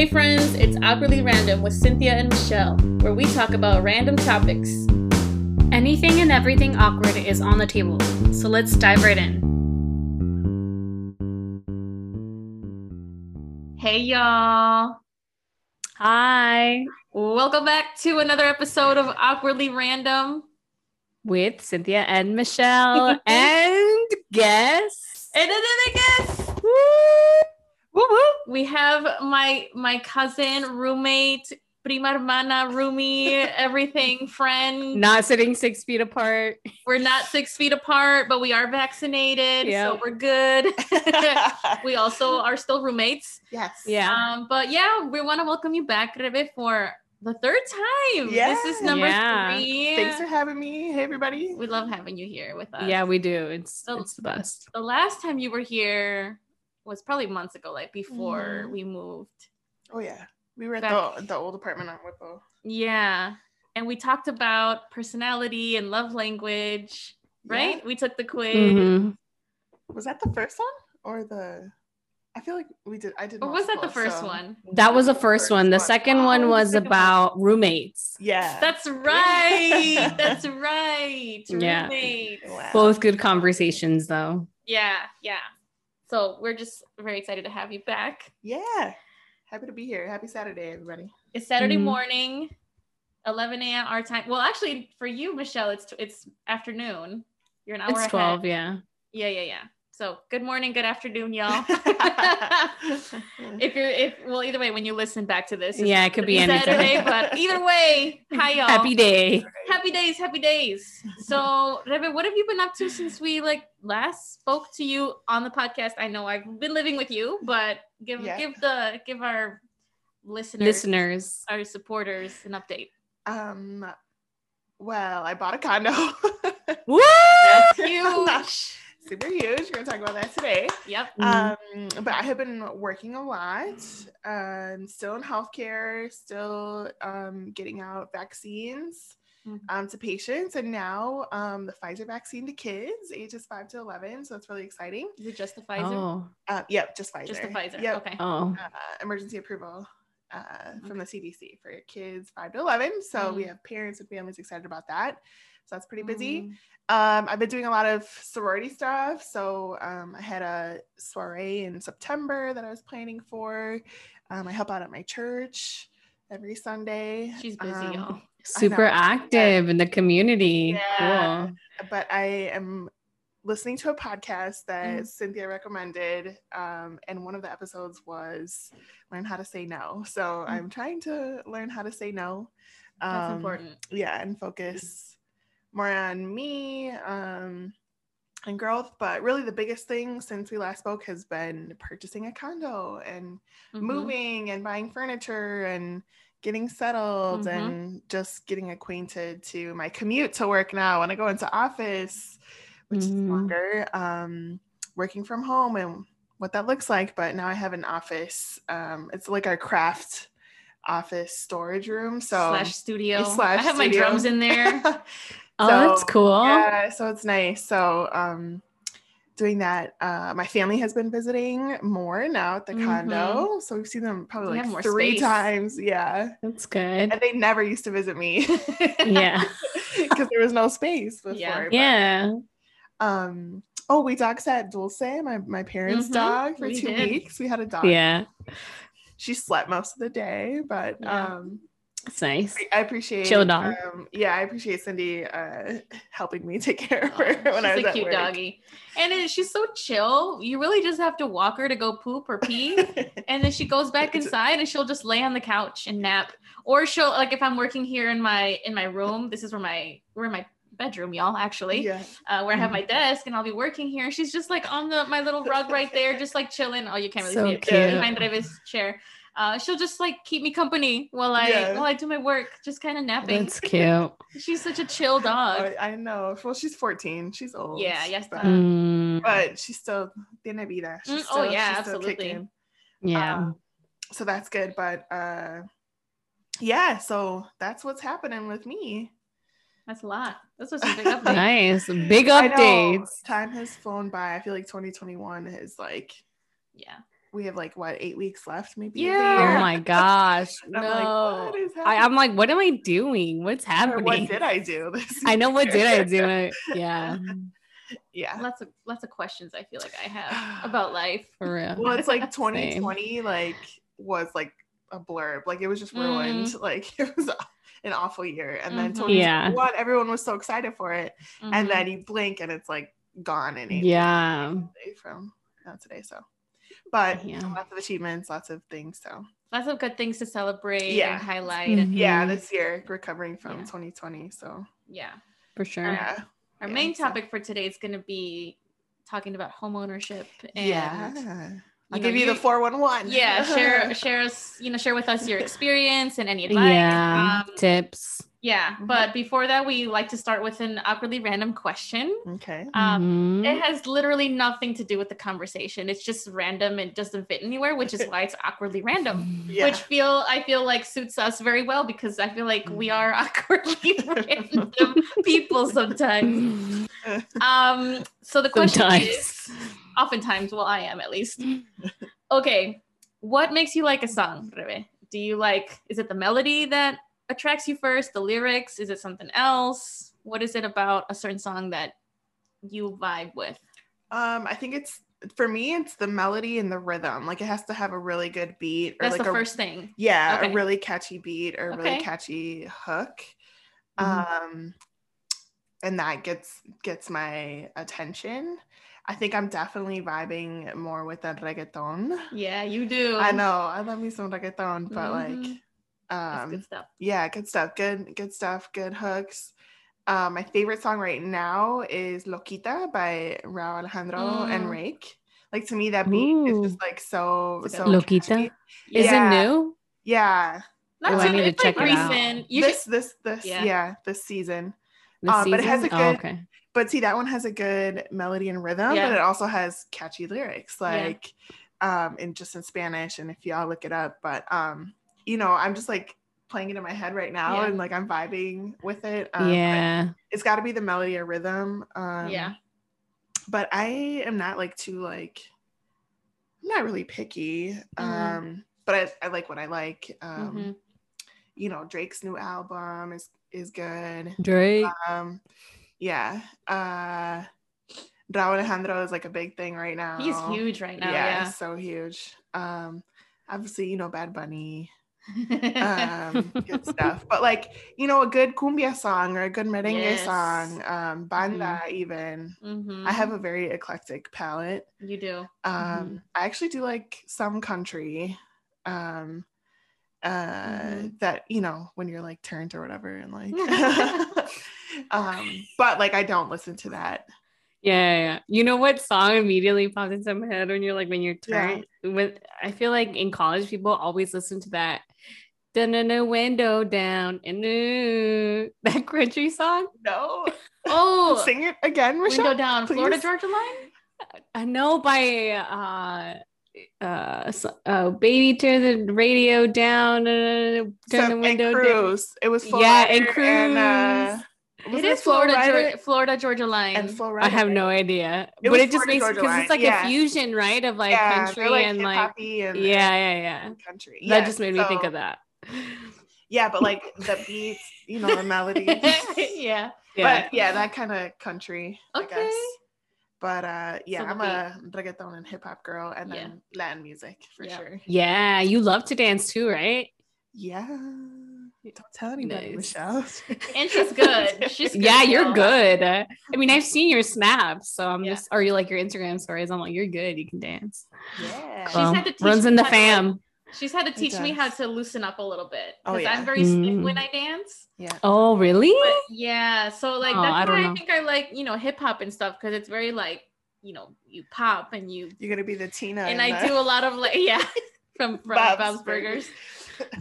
Hey friends, it's Awkwardly Random with Cynthia and Michelle, where we talk about random topics. Anything and everything awkward is on the table, so let's dive right in. Hey y'all. Hi, Welcome back to another episode of Awkwardly Random. with Cynthia and Michelle, and guess. And then I guess Woo woo. We have my my cousin, roommate, prima hermana, roomie, everything, friend. Not sitting six feet apart. We're not six feet apart, but we are vaccinated, so we're good. we also are still roommates. yes. Yeah. Um, but yeah, we want to welcome you back, Rebe, for the third time. This is number Yeah. three. Thanks for having me. Hey, everybody. we love having you here with us. Yeah, we do. It's So- it's the best. the last time you were here was probably months ago, like before Mhm. we moved. Oh yeah, we were at Back- the the old apartment on Whipple. Yeah. And we talked about personality and love language, right? Yeah. We took the quiz. Mhm. Was that the first one or the? I feel like we did. I did. Or was that the first so- one? That was the first one. The one. second Oh, one was second one. about roommates. Yeah. That's right. That's right. Yeah. Roommates. Wow. Both good conversations, though. Yeah, yeah. So we're just very excited to have you back. yeah. Happy to be here. Happy Saturday, everybody. It's Saturday Mhm. morning, 11 a.m. our time. Well, actually, for you, Michelle, it's it's afternoon. You're an hour It's ahead. twelve. Yeah. Yeah, yeah, yeah. So good morning, good afternoon, y'all. if you're if well, either way, when you listen back to this, Yeah, it could be anytime. Saturday, but either way, hi y'all. Happy day. happy days, happy days. So, Rebe, what have you been up to since we like last spoke to you on the podcast? I know I've been living with you, but give Yeah. give the give our listeners, Listeners. our supporters, an update. um. Well, I bought a condo. Woo! That's huge. Super huge. We're gonna talk about that today. yep. Mhm. Um, but I have been working a lot. Um, still in healthcare, still um, getting out vaccines Mhm. um, to patients, and now um, the Pfizer vaccine to kids, ages five to eleven. So it's really exciting. Is it just the Pfizer? Oh. Uh, yep, just Pfizer. just the Pfizer. Yep. Okay. Oh. Uh, emergency approval uh, from the CDC for kids five to eleven. So we Mm. have parents and families excited about that. So that's pretty busy. Mm. Um, I've been doing a lot of sorority stuff. So um, I had a soiree in September that I was planning for. Um, I help out at my church every Sunday. She's busy, Um, y'all. Super know. active in the community. Yeah. Cool. But I am listening to a podcast that Mm. Cynthia recommended. Um, and one of the episodes was learn how to say no. So I'm trying to learn how to say no. Mm. That's Um, important. yeah and focus more on me um and growth but really the biggest thing since we last spoke has been purchasing a condo and Mhm. moving and buying furniture and getting settled Mhm. and just getting acquainted to my commute to work now when i go into office which is Mhm. longer um working from home and what that looks like but now i have an office um it's like our craft office storage room so slash studio. slash I have my drums in there. Oh, that's cool. Yeah, so it's nice. So um doing that. Uh my family has been visiting more now at the condo. So we've seen them probably Mm-hmm. Like three space. times. Yeah. That's good. And they never used to visit me. Yeah. Because there was no space before. Yeah. but, Yeah. um oh we dog sat Dulce, my, my parents' Mhm, dog for we two did. weeks. We had a dog. Yeah. She slept most of the day, but Yeah. um It's nice. I appreciate Chill dog. Um, yeah, I appreciate Cindy uh, helping me take care of Oh, her when I she's was a cute work. doggy, and it, she's so chill. You really just have to walk her to go poop or pee, and then she goes back inside and she'll just lay on the couch and nap. Or she'll like if I'm working here in my in my room. This is where my we're in my bedroom, y'all. Actually, yeah, uh, where I Mm-hmm. have my desk and I'll be working here. She's just like on the my little rug right there, just like chilling. Oh, you can't really So see it cute. behind Rebe's chair. Uh, she'll just like keep me company while I Yeah. while I do my work, just kind of napping. That's cute. She's such a chill dog. I, I know. Well, she's 14. She's old. Yeah, yes, but, Mm, but she's still tiene vida. She's Mm, oh, yeah, she's still absolutely. kicking. yeah. Um, so that's good. But uh, yeah, so that's what's happening with me. That's a lot. That's what's a big update. nice. Big updates. Time has flown by. I feel like 2021 is like Yeah. We have like what eight weeks left, maybe. Yeah. Oh my gosh. And I'm no. like, I, I'm like, what am I doing? What's Or happening? what did I do? This I know what did I year? do? Yeah, yeah. lots of lots of questions I feel like I have about life. for real. Well, it's like Same. 2020 like was like a blurb. Like it was just ruined. Mm. Like it was an awful year. And then Mhm. 2021, Yeah. everyone was so excited for it. Mhm. And then you blink and it's like gone in eight Yeah. days from now today. So but Yeah. lots of achievements, lots of things. So lots of good things to celebrate Yeah. and highlight. Mhm. yeah, this year recovering from Yeah. 2020. So Yeah. For sure. yeah. Our Yeah, main so- topic for today is going to be talking about home ownership and yeah. I'll know, give you, the 411. yeah share share us you know share with us your experience and any advice Yeah. um, Tips. Yeah Mhm. but before that we like to start with an awkwardly random question okay. um Mhm. it has literally nothing to do with the conversation it's just random and doesn't fit anywhere which is why it's awkwardly random Yeah. which feel i feel like suits us very well because i feel like we are awkwardly random people sometimes um so the question Sometimes. is oftentimes well i am at least okay what makes you like a song Rebe? do you like is it the melody that attracts you first the lyrics is it something else what is it about a certain song that you vibe with Um, I think it's for me, it's the melody and the rhythm. Like it has to have a really good beat or that's like the a first thing yeah, Okay. a really catchy beat or a really catchy hook. Mhm. Um, and that gets gets my attention. I think I'm definitely vibing more with the reggaeton. yeah you do I know I love me some reggaeton, but Mhm. like, um, good stuff yeah, good stuff. Good, good stuff. Good hooks. Um, my favorite song right now is Loquita by Rauw Alejandro and Mm. Rake. Like to me, that beat is just like so It's so good- Loquita? catchy. Is Yeah. it new? Yeah, not Oh, so I need to it's like check it out. recent you this should this this Yeah. yeah. this season. This Um, but it has season? a Oh, good- okay. But see, that one has a good melody and rhythm, Yeah. but it also has catchy lyrics, Yeah. like um, in just in Spanish. And if y'all look it up, but um, you know, I'm just like playing it in my head right now, Yeah. and like I'm vibing with it. Um, yeah. it's got to be the melody or rhythm. Um, yeah but I am not like too like I'm not really picky. Mhm. Um, but I, I like what I like. Um, Mhm. you know, Drake's new album is is good. Drake. Um, yeah. Uh Rauw Alejandro is like a big thing right now. he's huge right now yeah, yeah, so huge. Um, obviously, you know, Bad Bunny, um, good stuff. But like, you know, a good cumbia song or a good merengue Yes. song, um, banda even. Mhm. I have a very eclectic palette. you do Um, Mhm. I actually do like some country. Um, uh, Mhm. that you know when you're like turned or whatever, and like, um, but like I don't listen to that. Yeah, yeah, yeah. You know what song immediately popped into my head when you're like when you're Yeah. turned with I feel like in college people always listen to that dun no window down and uh, that country song. No, oh sing it again, Michelle. window down florida georgia line I know by uh uh, uh baby turn the radio down uh, turn So, the and window down. It was Flo Yeah, and Rida and, uh, it was florida georgia, florida georgia line and I have no idea. It but it just Florida makes because it's like yeah. a fusion, right? Of like yeah, country like and like and yeah, yeah, yeah. and country. that just made me think of that. Yeah, but like the beats, you know, the melody. yeah Yeah. But yeah, that kind of country, I guess. But uh yeah, So I'm a reggaeton and hip hop girl and Yeah. then Latin music for Yeah. sure. yeah, you love to dance too, right? Yeah. Don't tell anybody, Nice. Michelle. and she's good she's good yeah, you're good. Uh, I mean, I've seen your snaps, so I'm Yeah. just, or you like your Instagram stories. I'm like, you're good. You can dance. Yeah. She's had to teach runs in the how like, fam. She's had to teach me how to loosen up a little bit Oh, because yeah. i'm very stiff Mm. when i dance yeah. Oh, really? But yeah, so like Oh, that's don't why I think I like you know hip hop and stuff because it's very like you know you pop and you You're gonna be the Tina. and I the- do a lot of like yeah from, from Bob's, Burgers.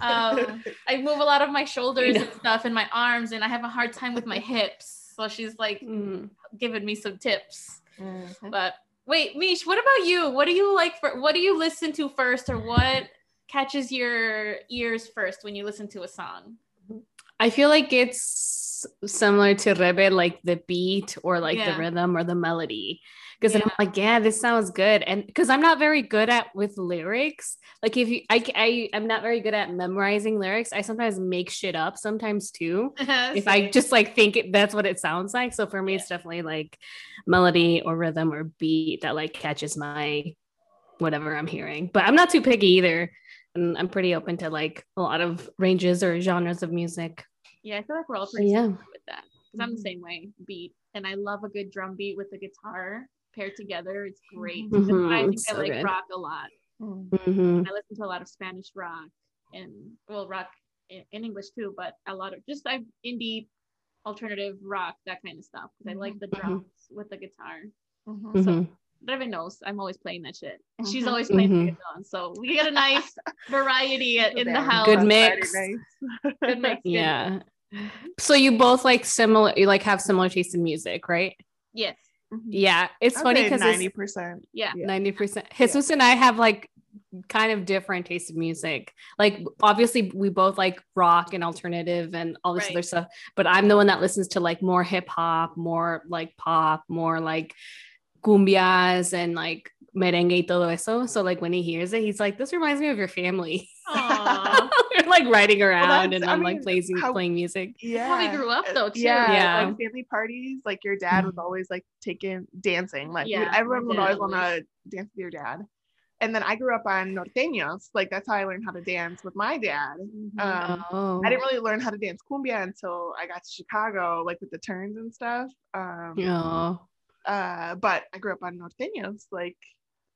Um, I move a lot of my shoulders know. and stuff and my arms, and I have a hard time with my hips. So she's like Mm. giving me some tips. Mhm. But wait, Mish, what about you? What do you like for? What do you listen to first, or what catches your ears first when you listen to a song? Mm-hmm. I feel like it's similar to Rebe, like the beat or like Yeah. the rhythm or the melody. Because Yeah. I'm like, yeah, this sounds good. And because I'm not very good at with lyrics, like if you, I, I, I'm not very good at memorizing lyrics. I sometimes make shit up sometimes too. Uh-huh, if I just like think it, that's what it sounds like. So for me, it's definitely like melody or rhythm or beat that like catches my whatever I'm hearing. But I'm not too picky either. And I'm pretty open to like a lot of ranges or genres of music. yeah, I feel like we're all pretty yeah. with that. Because I'm the Mhm. same way, beat. And I love a good drum beat with the guitar paired together. It's great. Mhm. I Mhm, think so I like good. rock a lot. Mm. Mhm. I listen to a lot of Spanish rock and well rock in, in English too, but a lot of just I indie alternative rock, that kind of stuff. Because I like the drums with the guitar. So- Reven knows I'm always playing that shit. And she's Mhm. always playing Mhm. reggaeton. So we get a nice variety in the house. Good mix. Friday. Good mix. Yeah. So you both like similar, you like have similar taste in music, right? Yes. Mhm. Yeah. It's I'd funny because ninety percent. Yeah. Yeah. ninety percent. Jesus and I have like kind of different taste in music. Like obviously we both like rock and alternative and all this Right. other stuff, but I'm the one that listens to like more hip hop, more like pop, more like cumbias and like merengue y todo eso. So like when he hears it, he's like, "This reminds me of your family." Aw. We're like riding around that's- and I I'm like playing how- playing music. Yeah. How we grew up though too. Yeah, Yeah. like family parties, like your dad was always like taking dancing. Like Yeah, everyone my would always want to dance with your dad. And then I grew up on norteños. Like that's how I learned how to dance with my dad. Mhm. Um, oh, I didn't really learn how to dance cumbia until I got to Chicago, like with the turns and stuff. Um, Oh. Uh, but I grew up on norteños, like,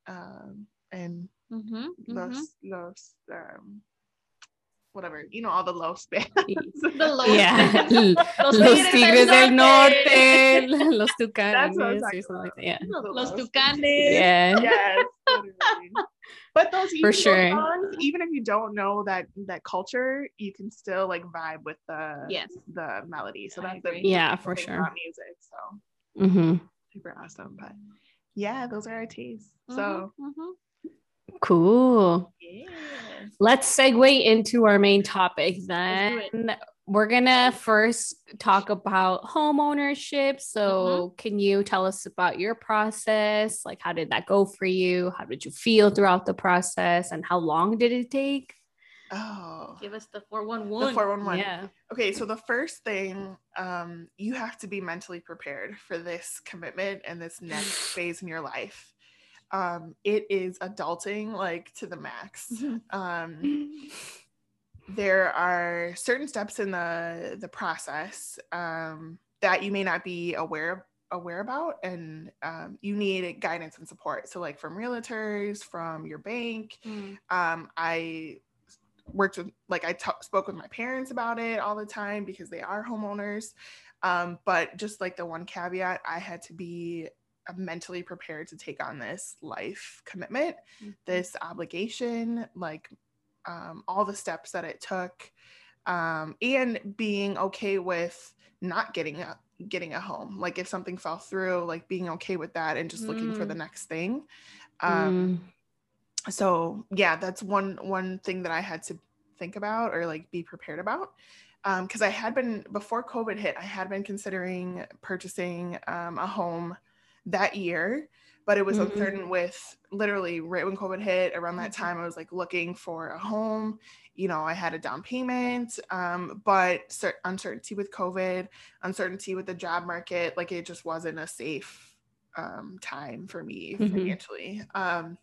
um, and Mhm, los mhm. los um, whatever, you know, all the los bands. The low Yeah. stands. Los, Tigres Tigres del del Norte, los That's what I'm Tucanes, talking something like Yeah. You know Los los. Tucanes. Yeah. yes but those even those sure. songs, even if you don't know that that culture you can still like vibe with the Yes. the melody so that's the agree. Yeah, for sure. music so hmm super awesome but yeah those are our tastes Mhm, so mhm. Cool. yeah Let's segue into our main topic then. We're gonna first talk about home ownership. So, can you tell us about your process? Like, how did that go for you? How did you feel throughout the process? And how long did it take? Oh Give us the 411. the 411. 411 Yeah. okay so the first thing um you have to be mentally prepared for this commitment and this next phase in your life um it is adulting like to the max um there are certain steps in the the process um, that you may not be aware aware about and um, you need guidance and support so like from realtors from your bank Mm. um, i worked with like i spoke with my parents about it all the time because they are homeowners um, but just like the one caveat i had to be uh, mentally prepared to take on this life commitment Mhm. this obligation like um, all the steps that it took um, and being okay with not getting a getting a home like if something fell through like being okay with that and just looking for Mm. the next thing um, Mm. So yeah that's one one thing that i had to think about or like be prepared about because i had been before covid hit i had been considering purchasing um, a home that year but it was Mhm. uncertain with literally right when covid hit around that Mhm. time i was like looking for a home you know i had a down payment um, but cer- uncertainty with covid uncertainty with the job market like it just wasn't a safe um, time for me Mhm. financially um,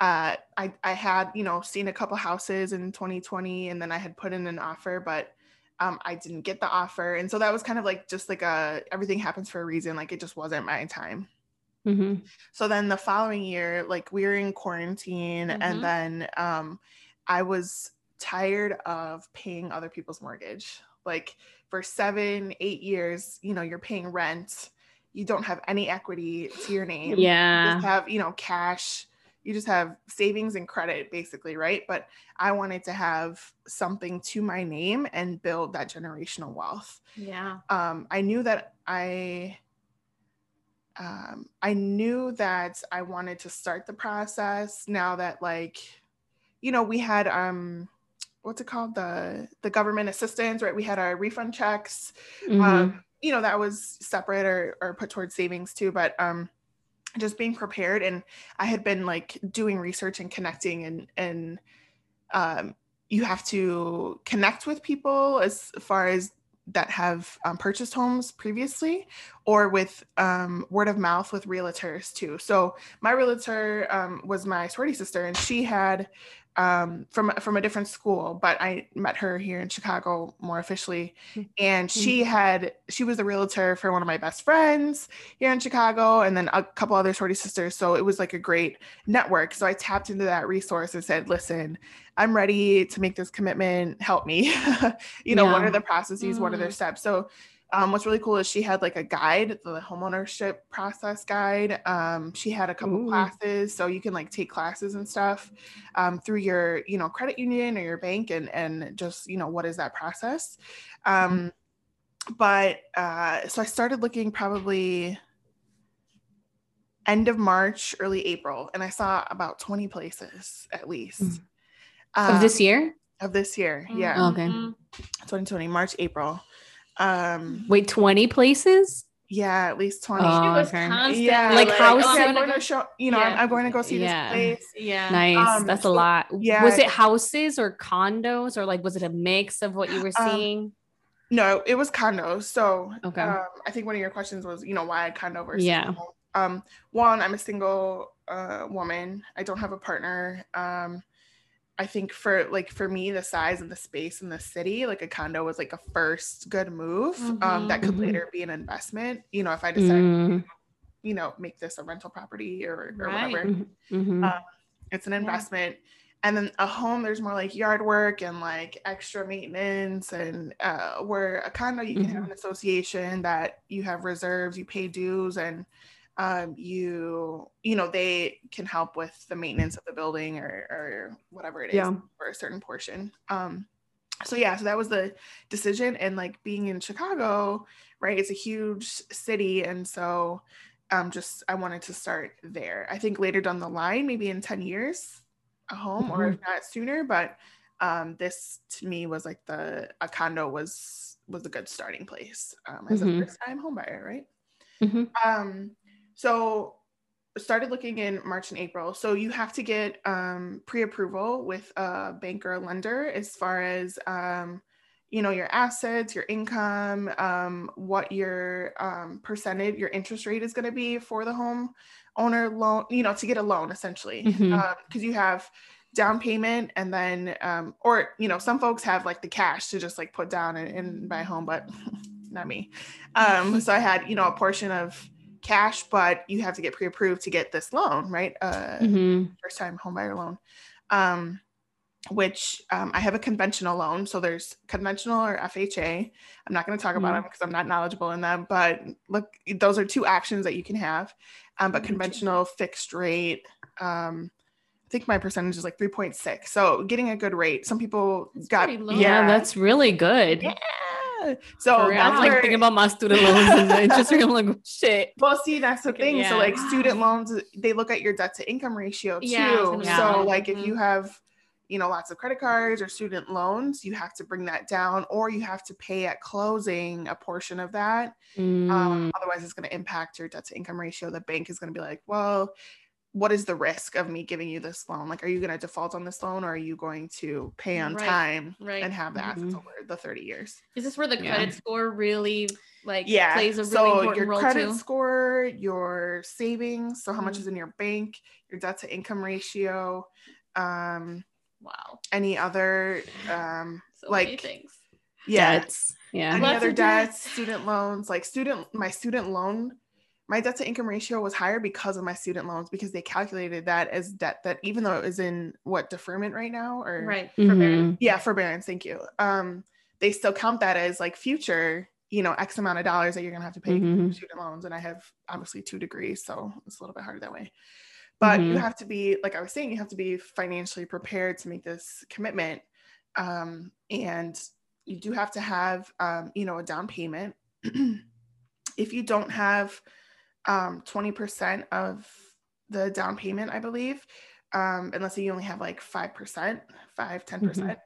uh, I, I had, you know, seen a couple houses in 2020 and then I had put in an offer, but um, I didn't get the offer. And so that was kind of like just like a everything happens for a reason. Like it just wasn't my time. Mhm. So then the following year, like we were in quarantine Mhm. and then um, I was tired of paying other people's mortgage. Like for seven, eight years, you know, you're paying rent. You don't have any equity to your name you Yeah. just have you know cash you just have savings and credit basically right? But i wanted to have something to my name and build that generational wealth. Yeah. um, i knew that i um, i knew that i wanted to start the process now that like you know we had um what's it called? The the government assistance right? We had our refund checks. Mhm. um you know that was separate or, or put towards savings too but um just being prepared and i had been like doing research and connecting and and um you have to connect with people as far as that have um, purchased homes previously or with um, word of mouth with realtors too so my realtor um, was my sorority sister and she had um, from from a different school, but I met her here in Chicago more officially, and she had she was the realtor for one of my best friends here in Chicago, and then a couple other sorority sisters. So it was like a great network. So I tapped into that resource and said, "Listen, I'm ready to make this commitment. Help me. you know, what are the processes? What are their steps?" So um, what's really cool is she had like a guide, the homeownership process guide. Um, she had a couple Ooh. classes, so you can like take classes and stuff um, through your, you know, credit union or your bank, and and just you know what is that process. Um, but uh, so I started looking probably end of March, early April, and I saw about twenty places at least Mm. Um, of this year. Of this year, yeah, Mm-hmm. Okay. 2020, March, April. Um, Wait, 20 places? yeah, at least 20. Oh, was okay. constantly yeah, Like like, house- oh, okay, I'm I'm gonna go- show, you know, Yeah. I'm, I'm going to go see Yeah. this place. Yeah. Nice. Um, That's so- a lot. yeah. Was it houses or condos or like was it a mix of what you were Um, seeing? No, it was condos. So Okay. um, I think one of your questions was, you know, why a condo versus Yeah. a home. Um, one, I'm a single uh, woman. I don't have a partner. Um, I think for like for me, the size and the space in the city, like a condo was like a first good move. Um, that could Mhm. later be an investment. You know, if I decide, Mm, you know, make this a rental property or, or Right. whatever. mhm, mhm. Uh, it's an investment and then a home there's more like yard work and like extra maintenance and uh, where a condo you can have an association that you have reserves you pay dues and um, you you know they can help with the maintenance of the building or, or whatever it is Yeah. for a certain portion. Um, so yeah so that was the decision. And like being in chicago right it's a huge city. And so um just i wanted to start there. I think later down the line maybe in 10 years a home or if not sooner. But um this to me was like the a condo was was a good starting place um as Mhm. a first time home buyer right? Mhm. um so started looking in march and april. So you have to get um pre-approval with a bank or a lender as far as um you know your assets your income um what your um percentage your interest rate is going to be for the home owner loan you know to get a loan essentially. Because Mhm. you have down payment and then um or you know some folks have like the cash to just like put down and, and buy a home but not me. Um so i had you know a portion of cash but you have to get pre-approved to get this loan right uh Mhm. first time home buyer loan um which um, i have a conventional loan so there's conventional or fha i'm not going to talk about Mhm. them because i'm not knowledgeable in them but look those are two options that you can have um, but conventional fixed rate um, i think my percentage is like 3.6 so getting a good rate some people That's got low. Yeah, that's really good. yeah so real. I'm like where- thinking about my student loans and the interest rate. I'm like, shit. Well, see, that's the Okay, thing. So, like student loans, they look at your debt to income ratio too. Yeah, I was gonna say so, like, if Mhm. you have, you know, lots of credit cards or student loans, you have to bring that down, or you have to pay at closing a portion of that. Mm, Um, otherwise, it's going to impact your debt to income ratio. The bank is going to be like, well, what is the risk of me giving you this loan? Like, are you going to default on this loan, or are you going to pay on Right, time right. and have the assets Mhm. over the 30 years? Is this where the Yeah. credit score really like yeah plays a really so important your role credit too? score your savings so how much Mhm. is in your bank your debt to income ratio um Wow. any other um So many like things. yeah debts. Yeah. any Lots other of debt. debts student loans like student my student loan my debt to income ratio was higher because of my student loans because they calculated that as debt that even though it was in what deferment right now or Right. Mhm. forbearance. yeah forbearance thank you um they still count that as like future you know x amount of dollars that you're gonna have to pay for Mhm. student loans and i have obviously two degrees so it's a little bit harder that way but you Mhm. have to be like i was saying you have to be financially prepared to make this commitment um and you do have to have um you know a down payment if you don't have um 20% of the down payment i believe um unless you only have like 5% 5 10%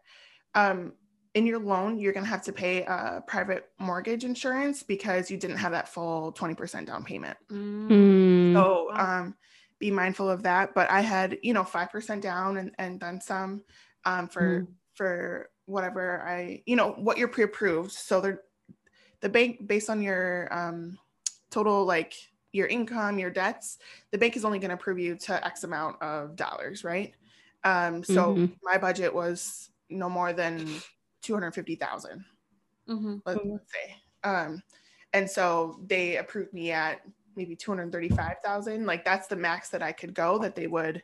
um, in your loan, you're going to have to pay a private mortgage insurance because you didn't have that full 20% down payment. Mm. So um, be mindful of that. But I had, you know, 5% down and, and then some um, for, Mm. for whatever I, you know, what you're pre-approved. So they're, the bank based on your um, total, like your income, your debts, the bank is only going to approve you to X amount of dollars, right? Um, so Mhm. my budget was no more than 250,000 Mhm. let, Mhm. let's say. Um, and so they approved me at maybe 235,000. Like that's the max that I could go that they would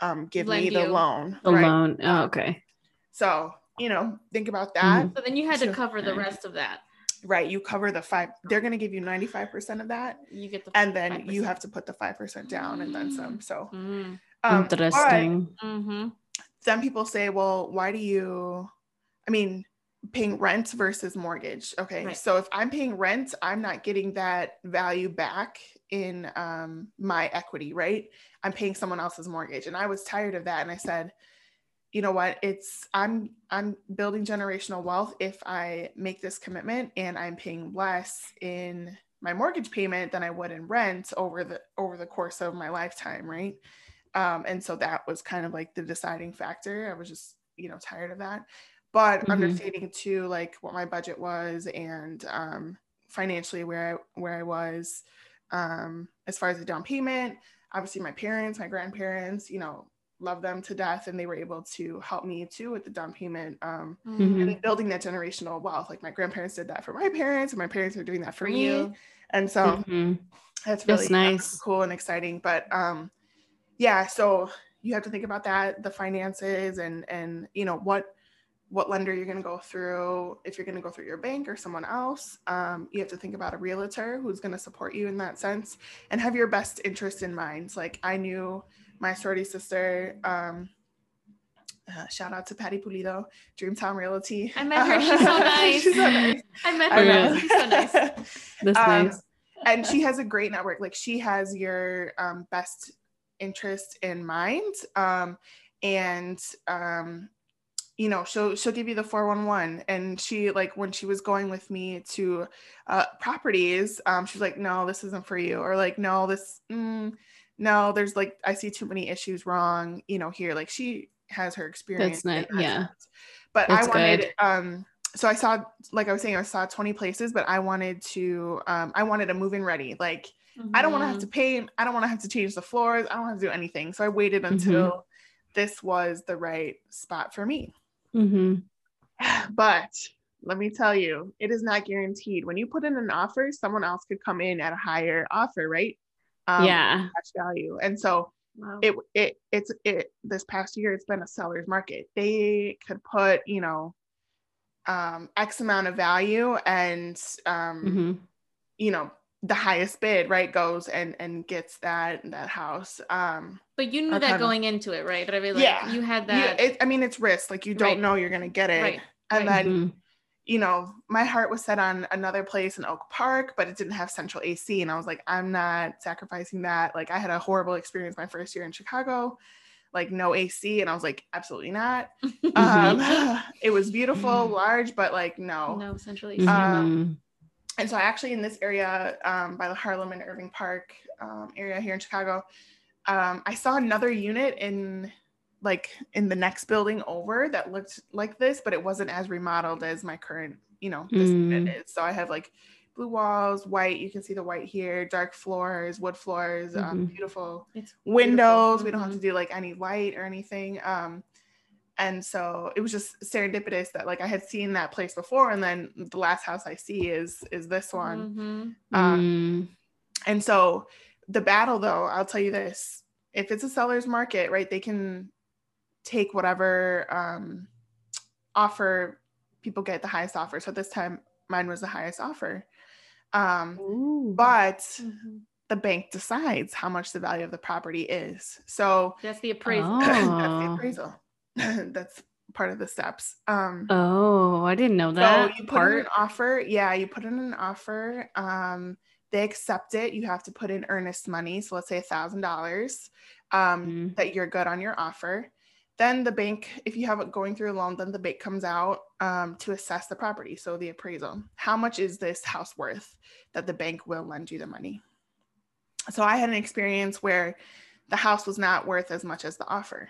um, give me the you. loan. The right? loan. Oh, okay. So, you know, think about that. Mhm. So then you had to cover the rest of that. Right. You cover the five, they're going to give you 95% of that. You get the And then you 5%. have to put the 5% down and then some. So, Mm. um, but Interesting. Mm-hmm. some people say, well, why do you, I mean, paying rent versus mortgage. Okay. Right. So if I'm paying rent, I'm not getting that value back in um, my equity, right? I'm paying someone else's mortgage. And I was tired of that. And I said, you know what? It's I'm I'm building generational wealth if I make this commitment and I'm paying less in my mortgage payment than I would in rent over the over the course of my lifetime, right? Um, and so that was kind of like the deciding factor. I was just, you know, tired of that. But Mhm. understanding too, like what my budget was and um, financially where I where I was, um, as far as the down payment. Obviously, my parents, my grandparents, you know, love them to death, and they were able to help me too with the down payment. Um, Mhm. and building that generational wealth. Like my grandparents did that for my parents, and my parents are doing that for For me. you. And so Mhm. that's really That's nice. cool and exciting. But um, yeah, so you have to think about that, the finances, and and you know what what lender you're going to go through. If you're going to go through your bank or someone else, um, you have to think about a realtor who's going to support you in that sense, and have your best interest in mind. Like I knew my sorority sister. Um, uh, shout out to Patty Pulido, Dreamtown Realty. I met her. She's so nice. She's so nice. I met her. know. once. She's so nice. That's Um, nice. and she has a great network. Like she has your um, best interest in mind, um, and um, you know she'll she'll give you the 411 and she like when she was going with me to uh, properties um, she's like no this isn't for you or like no this mm, no there's like i see too many issues wrong you know here like she has her experience That's nice, yeah. sense. but That's i wanted good. um so i saw like i was saying i saw 20 places but i wanted to um i wanted to move in ready like I don't want to have to Mhm. paint. I don't want to have to change the floors. I don't have to do anything. So I waited until this was the right spot for me. hmm But let me tell you, it is not guaranteed. When you put in an offer, someone else could come in at a higher offer, right? Um, yeah. cash value. And so Wow. it it it's it this past year it's been a seller's market. They could put, you know, um X amount of value and um hmm you know the highest bid right goes and and gets that that house um but you knew that kinda- going into it, right? But I mean, like, Yeah. You had you, that. it, i mean it's risk like you don't Right. know you're gonna get it Right, and right. then Mhm. You know my heart was set on another place in oak park but it didn't have central ac and i was like i'm not sacrificing that like i had a horrible experience my first year in chicago like no ac and i was like absolutely not um it was beautiful large but like no no, centrally. Mhm. um, and so I actually in this area um, by the Harlem and Irving Park um, area here in Chicago, um, I saw another unit in like in the next building over that looked like this, but it wasn't as remodeled as my current, you know, this unit Mm. is. So I have like blue walls, white. You can see the white here, dark floors, wood floors, um, Mhm. beautiful It's windows. beautiful. We don't have to do like any light or anything. Um, and so it was just serendipitous that like I had seen that place before, and then the last house I see is is this one. Mhm. Um, Mm. and so the battle, though, I'll tell you this: if it's a seller's market, right, they can take whatever um, offer people get the highest offer. So this time, mine was the highest offer. Um, Ooh. but Mhm. the bank decides how much the value of the property is. So That's the appraisal. Oh. that's the appraisal. that's part of the steps. Um, oh, I didn't know that so you put in part. an offer. Yeah, you put in an offer. Um, they accept it. You have to put in earnest money. So let's say a thousand dollars um, Mhm. that you're good on your offer. Then the bank, if you have it going through a loan, then the bank comes out um, to assess the property. So the appraisal. How much is this house worth that the bank will lend you the money? So I had an experience where the house was not worth as much as the offer.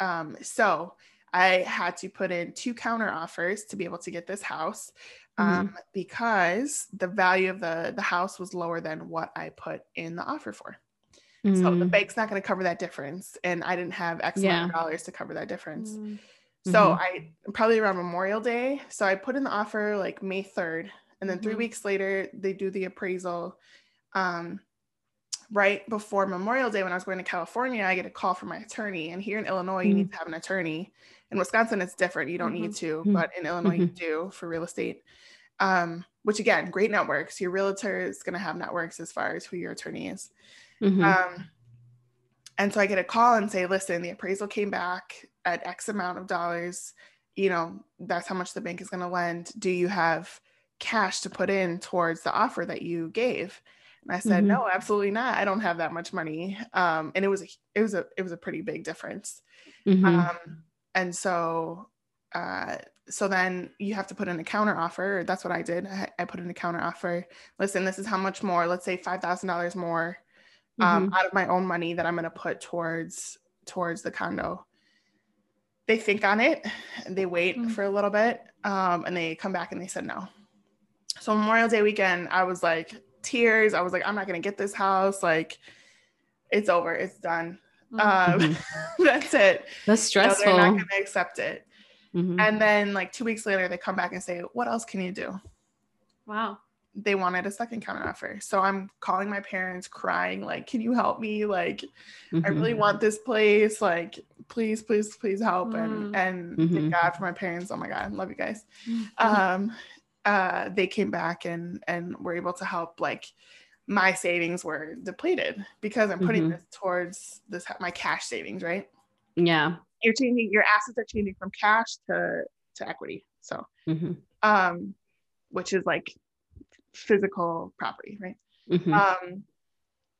Um, so I had to put in two counter offers to be able to get this house um, mm-hmm. because the value of the the house was lower than what I put in the offer for. Mm-hmm. So the mm. bank's not going to cover that difference, and I didn't have X yeah. amount of dollars to cover that difference. Mm-hmm. So I probably around Memorial Day. So I put in the offer like May third, and then 3 mm-hmm. weeks later they do the appraisal. Um, right before Memorial Day, when I was going to California, I get a call from my attorney. And here in Illinois, you need mm. to have an attorney. In Wisconsin, it's different. You don't need to, mm-hmm. but in Illinois, you mm-hmm. do for real estate. Um, which again, great networks. Your realtor is going to have networks as far as who your attorney is. Mm-hmm. Um, and so I get a call and say, listen, the appraisal came back at X amount of dollars. You know, that's how much the bank is going to lend. Do you have cash to put in towards the offer that you gave? And I said, mm-hmm. no, absolutely not. I don't have that much money. Um, and it was a, it was a, it was a pretty big difference. Mm-hmm. Um, and so, uh, so then you have to put in a counter offer. That's what I did. I, I put in a counter offer. Listen, this is how much more. Let's say five thousand dollars more um, mm-hmm. out of my own money that I'm going to put towards towards the condo. They think on it, and they wait mm-hmm. for a little bit, um, and they come back and they said no. So Memorial Day weekend, I was like tears. I was like, I'm not going to get this house. Like, it's over. It's done. Mm-hmm. Um, mm-hmm. that's it. That's stressful. they're not going to accept it. Mm-hmm. And then like two weeks later, they come back and say, "What else can you do?" Wow they wanted a second counter offer. So I'm calling my parents crying, like, can you help me? Like, mm-hmm. I really mm-hmm. want this place. Like, please, please, please help. Mm-hmm. And and mm-hmm. thank God for my parents. Oh my God, love you guys. Mm-hmm. Um uh they came back and and were able to help like my savings were depleted because I'm putting mm-hmm. this towards this my cash savings, right? Yeah. You're changing your assets are changing from cash to to equity. So um which is like physical property, right? Mm-hmm. Um,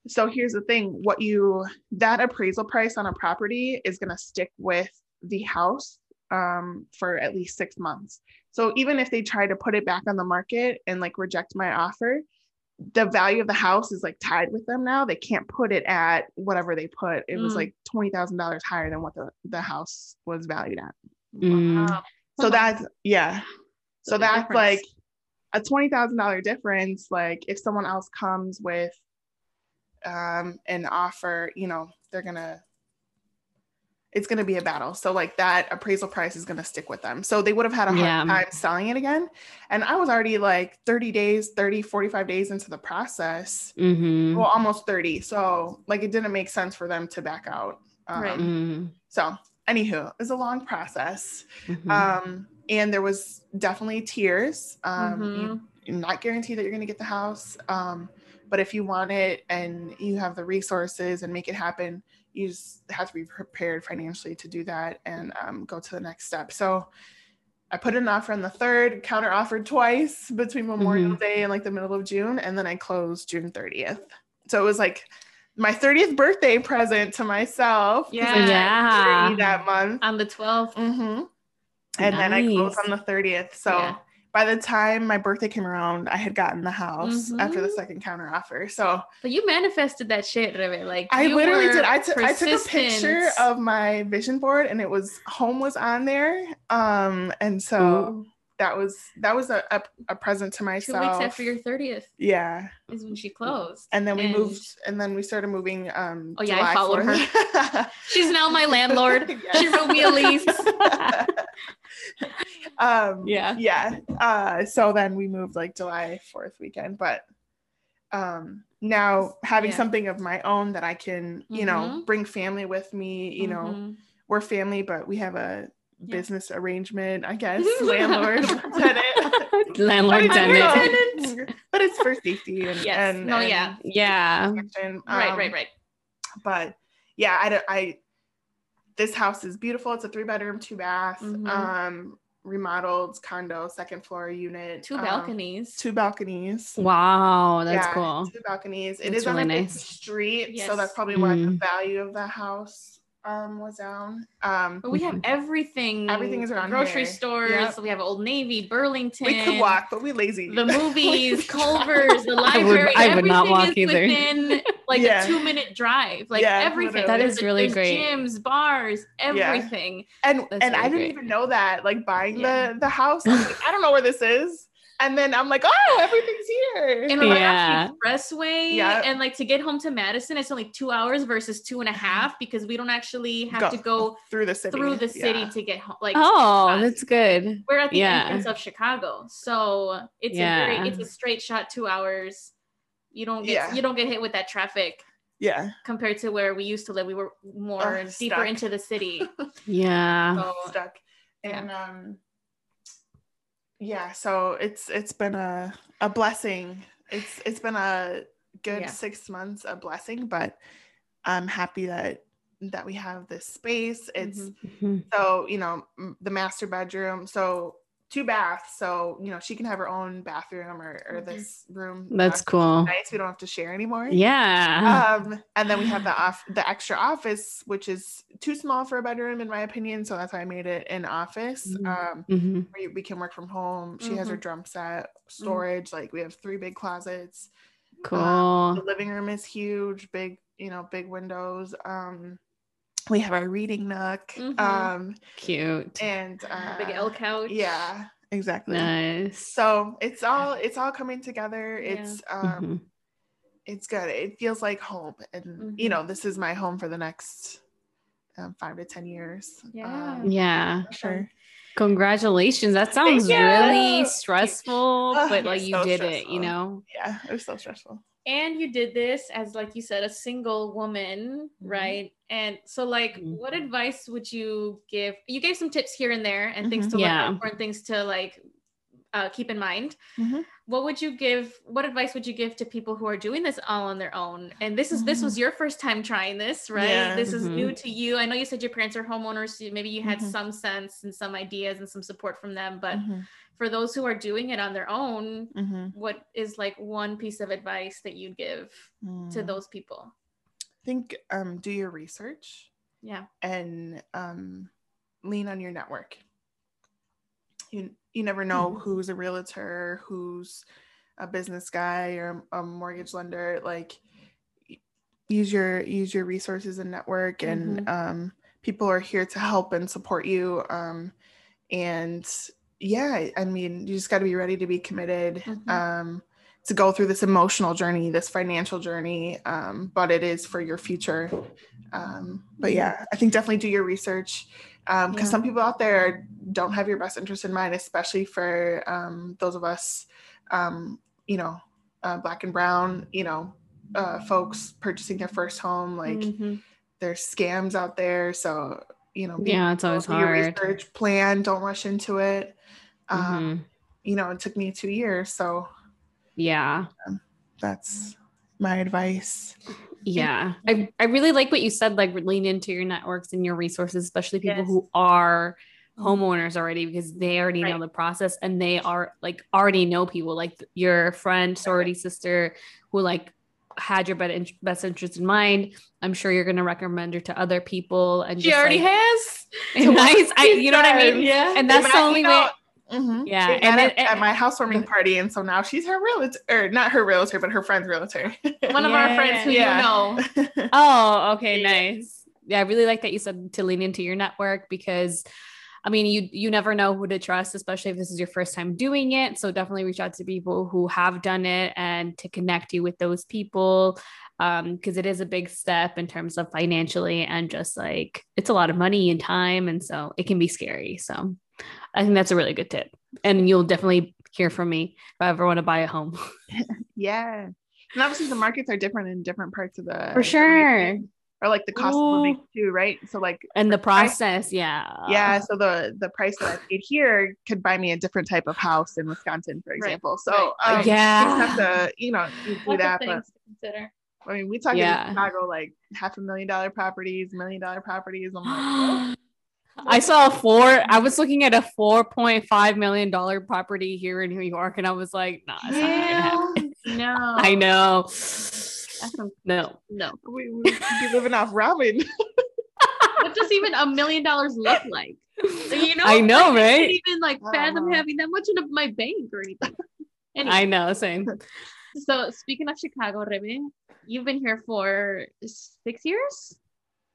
so here's the thing what you that appraisal price on a property is going to stick with the house um, for at least six months. So even if they try to put it back on the market and like reject my offer, the value of the house is like tied with them now. They can't put it at whatever they put. It mm. was like twenty thousand dollars higher than what the, the house was valued at. Mm. Wow. So that's yeah. So that's difference. like a $20,000 difference, like if someone else comes with um, an offer, you know, they're going to, it's going to be a battle. So like that appraisal price is going to stick with them. So they would have had a hard yeah. time selling it again. And I was already like 30 days, 30, 45 days into the process. Mm-hmm. Well, almost 30. So like it didn't make sense for them to back out. Um, right. Mm-hmm. So anywho, it was a long process. Mm-hmm. Um, and there was definitely tears. Um, mm-hmm. you, are not guaranteed that you're going to get the house, um, but if you want it and you have the resources and make it happen, you just have to be prepared financially to do that and um, go to the next step. So I put an offer on the third, counter offered twice between Memorial mm-hmm. Day and like the middle of June, and then I closed June 30th. So it was like my 30th birthday present to myself. Yeah. yeah. That month. On the 12th. Mm-hmm and nice. then I closed on the 30th. So yeah. by the time my birthday came around, I had gotten the house mm-hmm. after the second counter offer. So but you manifested that shit, Rebe. Like I literally did. I, t- I took a picture of my vision board and it was home was on there. Um and so Ooh that was that was a, a, a, present to myself. Two weeks after your 30th. Yeah. Is when she closed. And then we and... moved and then we started moving um Oh yeah, July I followed 4th. her. She's now my landlord. She wrote me a lease. um yeah. Yeah. Uh so then we moved like July 4th weekend, but um now having yeah. something of my own that I can, you mm-hmm. know, bring family with me, you mm-hmm. know, we're family, but we have a yeah. business arrangement, I guess, landlord, tenant, landlord, tenant. but it's for safety and, yes. and, no, and yeah, yeah, um, right, right, right. But yeah, I, don't I, this house is beautiful. It's a three bedroom, two bath, mm-hmm. um, remodeled condo, second floor unit, two um, balconies, two balconies. Wow, that's yeah, cool. Two balconies. It that's is really on a nice. street, yes. so that's probably mm. why the value of the house um was down. Um But we have everything. Everything is around grocery here. stores. Yep. We have Old Navy, Burlington. we could walk, but we lazy. The movies, Culver's, the I would- library. I would not walk is either. Within like Yeah. a two minute drive. Like Yeah, everything. that is That really there's great. Gyms, bars, everything. and That's and I didn't great. even know that. Like buying Yeah. the the house, I, like, I don't know where this is. And then I'm like, oh, everything's here. And we're Yeah. yeah. expressway. Yeah. And like to get home to Madison, it's only two hours versus two and a half because we don't actually have Go to go through the city. through the city Yeah. to get home. Like Oh, us. that's good. we're at the Yeah. entrance of Chicago. So it's a very it's a straight shot two hours. You don't get Yeah. you don't get hit with that traffic Yeah. compared to where we used to live. We were more Ugh, deeper stuck. into the city. Yeah. So Stuck. Yeah. And um yeah, so it's it's been a a blessing. It's it's been a good Yeah. six months, a blessing, but I'm happy that that we have this space. It's Mhm. Mhm. so you know the master bedroom so two baths so you know she can have her own bathroom or, or Mhm. this room That's cool. nice we don't have to share anymore Yeah. um and then we have the off the extra office which is too small for a bedroom in my opinion so that's why i made it an office Mhm. um Mhm. where we can work from home she has her Mm-hmm. drum set storage like we have three big closets Cool. um, the living room is huge big you know big windows um we have our reading nook Mhm. um Cute. and uh, big L couch. yeah exactly Nice. so it's all it's all coming together Yeah. it's um Mhm. it's good it feels like home and you Mhm. know this is my home for the next um, five to ten years Yeah. um, Yeah. sure Congratulations. That sounds you. really stressful, Ugh, but like you so did it, you know? yeah it was so stressful And you did this as like you said a single woman, Mhm. right? And so like Mhm. what advice would you give? You gave some tips here and there and things Mhm. to Yeah. look for and things to like uh, keep in mind. What would you give? What advice would you give to people who are doing this all on their own? And this is this was your first time trying this, right? Yeah. This is Mhm. new to you. I know you said your parents are homeowners, so maybe you had Mhm. some sense and some ideas and some support from them. But Mhm. for those who are doing it on their own, Mhm. what is like one piece of advice that you'd give to Mm. those people? I think um do your research Yeah. and um lean on your network you you never know Mhm. who's a realtor who's a business guy or a mortgage lender like use your use your resources and network and um people are here to help and support you um and yeah i mean you just got to be ready to be committed Mhm. um to go through this emotional journey this financial journey um but it is for your future um but yeah i think definitely do your research um because Yeah. some people out there don't have your best interest in mind especially for um those of us um you know uh, black and brown you know uh folks purchasing their first home like Mhm. there's scams out there so you know be Yeah, it's always do your hard. research plan don't rush into it um Mhm. you know it took me two years so Yeah. Um, that's my advice Yeah. I, I really like what you said, like lean into your networks and your resources, especially people Yes. who are mm-hmm. homeowners already because they already know the process and they are like already know people like your friend, sorority sister who like had your best, best interest in mind. I'm sure you're gonna recommend her to other people and She just, already like, has. nice. I you know what I mean? Yeah. And that's But the only you know, way. Mhm. Yeah. They And then at, at my housewarming party, and so now she's her realtor, or not her realtor, but her friend's realtor. One of our friends who Yeah. you know. Oh, okay, nice. Yeah, I really like that you said to lean into your network because I mean you you never know who to trust, especially if this is your first time doing it. So definitely reach out to people who have done it and to connect you with those people. Um, because it is a big step in terms of financially and just like it's a lot of money and time. And so it can be scary. So I think that's a really good tip. And you'll definitely hear from me if I ever want to buy a home. yeah, and obviously the markets are different in different parts of the For sure. or like the cost of living too, right? So like And the price- process, yeah. yeah, so the the price that I paid here could buy me a different type of house in Wisconsin, for example. So right, um, right. you Yeah. just have to you know you do that, but things to consider. I mean we talk Yeah. in Chicago like half a million dollar properties, million dollar properties. I'm like, I saw a four. I was looking at a four point five million dollar property here in New York, and I was like, "Nah, it's not gonna happen." No. I know. No, no. we we be living off ramen. what does even a million dollars look like? You know, I know, like, right? I can't even like fathom Uh-huh. having that much in my bank or anything. Anyway, I know, same. so speaking of Chicago, Rebe, you've been here for six years.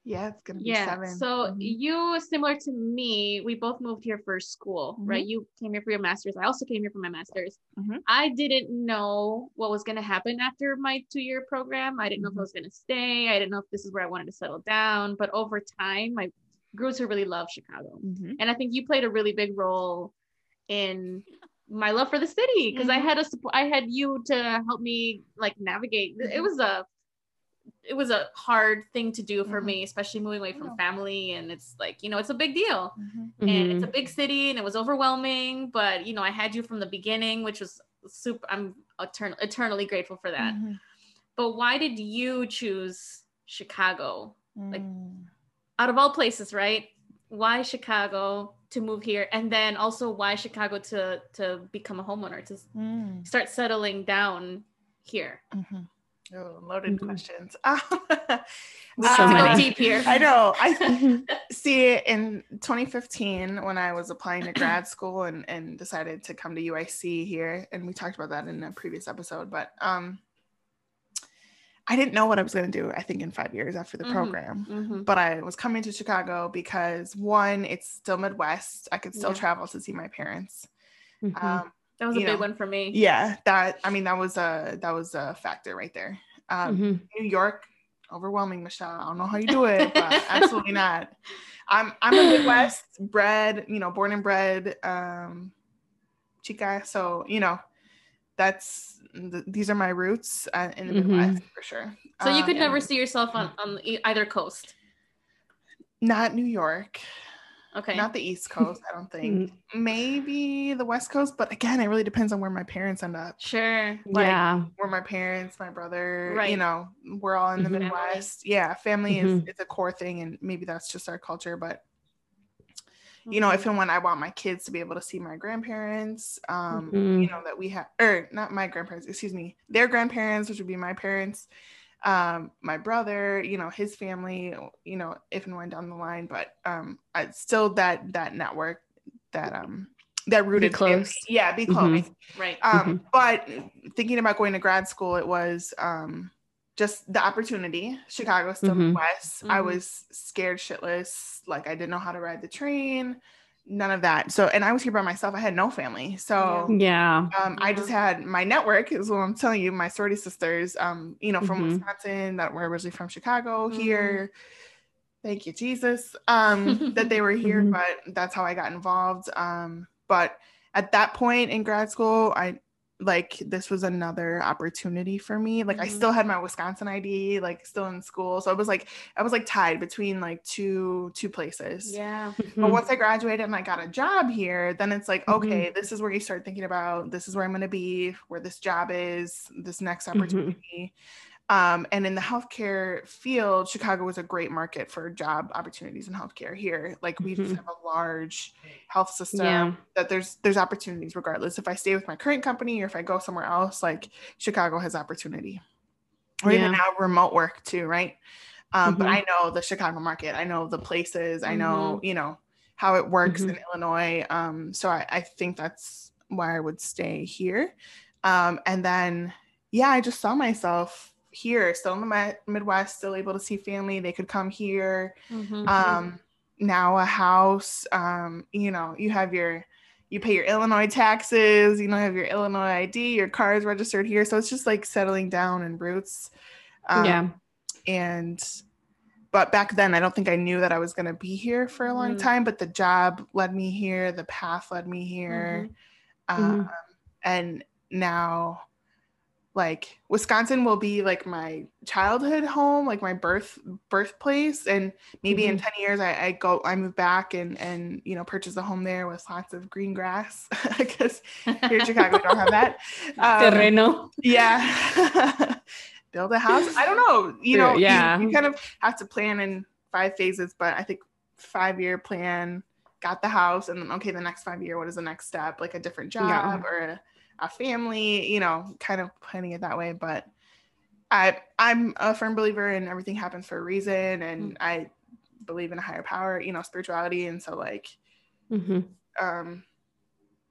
Yeah, it's gonna be Yeah. seven. So Mhm. you, similar to me, we both moved here for school, right? Mhm. You came here for your master's. I also came here for my master's. Mhm. I didn't know what was going to happen after my two year program. I didn't know if I Mhm. was going to stay. I didn't know if this is where I wanted to settle down. But over time, I grew to really love Chicago. Mhm. And I think you played a really big role in my love for the city because I Mhm. had a support. I had you to help me like navigate. It was a it was a hard thing to do for Mhm. me, especially moving away from family. And it's like, you know, it's a big deal. Mhm. And it's a big city and it was overwhelming. But, you know, I had you from the beginning, which was super, I'm etern- eternally grateful for that. Mhm. But why did you choose Chicago? Like- Mm. Out of all places, right? Why Chicago to move here? And then also why Chicago to to become a homeowner, to Mm. start settling down here? Oh, loaded Mhm. questions. We So need many. deep here. I know. I see in 2015 when I was applying to grad school and, and decided to come to UIC here, and we talked about that in a previous episode, but um I didn't know what I was going to do, I think, in five years after the Mhm. program. Mhm. But I was coming to Chicago because one, it's still Midwest. I could still Yeah. travel to see my parents. Mhm. Um, That was a big know, one for me. yeah, that I mean that was a that was a factor right there. Um, Mhm. New York, overwhelming, Michelle. I don't know how you do it, but absolutely not. I'm I'm a Midwest bred, you know, born and bred um chica. So, you know, that's th- these are my roots uh, in the Mhm. Midwest for sure. So you Um, could never see yourself on, on either coast. not New York, Okay. not the East Coast, I don't think. Mm-hmm. Maybe the West Coast, but again, it really depends on where my parents end up. sure. like, yeah. where my parents, my brother, right. you know, we're all in the Mhm. Midwest. Yeah, family is, Mhm. is a core thing, and maybe that's just our culture. But you know, if and when I want my kids to be able to see my grandparents, um, Mhm. you know, that we have, or not my grandparents, excuse me, their grandparents, which would be my parents, um, my brother, you know, his family, you know, if and when down the line. But um, I still that that network, that um, that rooted family. close. yeah, be Mhm. close. right. Um, but thinking about going to grad school, it was um, just the opportunity. Chicago, still Mhm. Midwest. I Mhm. was scared shitless. Like I didn't know how to ride the train. None of that. So, and I was here by myself. I had no family. So, Yeah. um, I just had my network is what I'm telling you, my sorority sisters, um, you know, from Mhm. Wisconsin that were originally from Chicago Mhm. here. Thank you, Jesus. Um, that they were here, Mhm. but that's how I got involved. Um, but at that point in grad school, I like this was another opportunity for me. Like I Mhm. still had my Wisconsin ID, like still in school. So i was like I was like tied between like two two places. yeah. But Mhm. once I graduated and I got a job here, then it's like, Mhm. okay, this is where you start thinking about this is where I'm going to be, where this job is, this next Mhm. opportunity. Um, and in the healthcare field, Chicago was a great market for job opportunities in healthcare here. Like we just Mhm. have a large health system Yeah. that there's there's opportunities regardless. If I stay with my current company or if I go somewhere else, like Chicago has opportunity. Or even Yeah. now remote work too, right? Um, but Mhm. I know the Chicago market. I know the places. I know, you know, how it works Mhm. in Illinois. Um, so I, I think that's why I would stay here. Um, and then, yeah, I just saw myself here, still in the Midwest, still able to see family. They could come here. Mhm. Um, now a house. Um, you know, you have your you pay your Illinois taxes, you know, have your Illinois ID, your car is registered here. So it's just like settling down and roots. Um, yeah. and but back then i don't think i knew that i was going to be here for a long Mhm. time but the job led me here the path led me here um, Mhm. and now like wisconsin will be like my childhood home like my birth birthplace and maybe in 10 years I, I go i move back and and you know purchase a home there with lots of green grass because here in chicago we don't have that. Um, Terreno. yeah. Build a house? I don't know you know you- you, kind of have to plan in five phases but i think five year plan got the house and then okay the next five year what is the next step? Like a different job Yeah. or a, a family you know kind of planning it that way but i i'm a firm believer in everything happens for a reason and Mm. i believe in a higher power, you know, spirituality. And so like Mm-hmm. um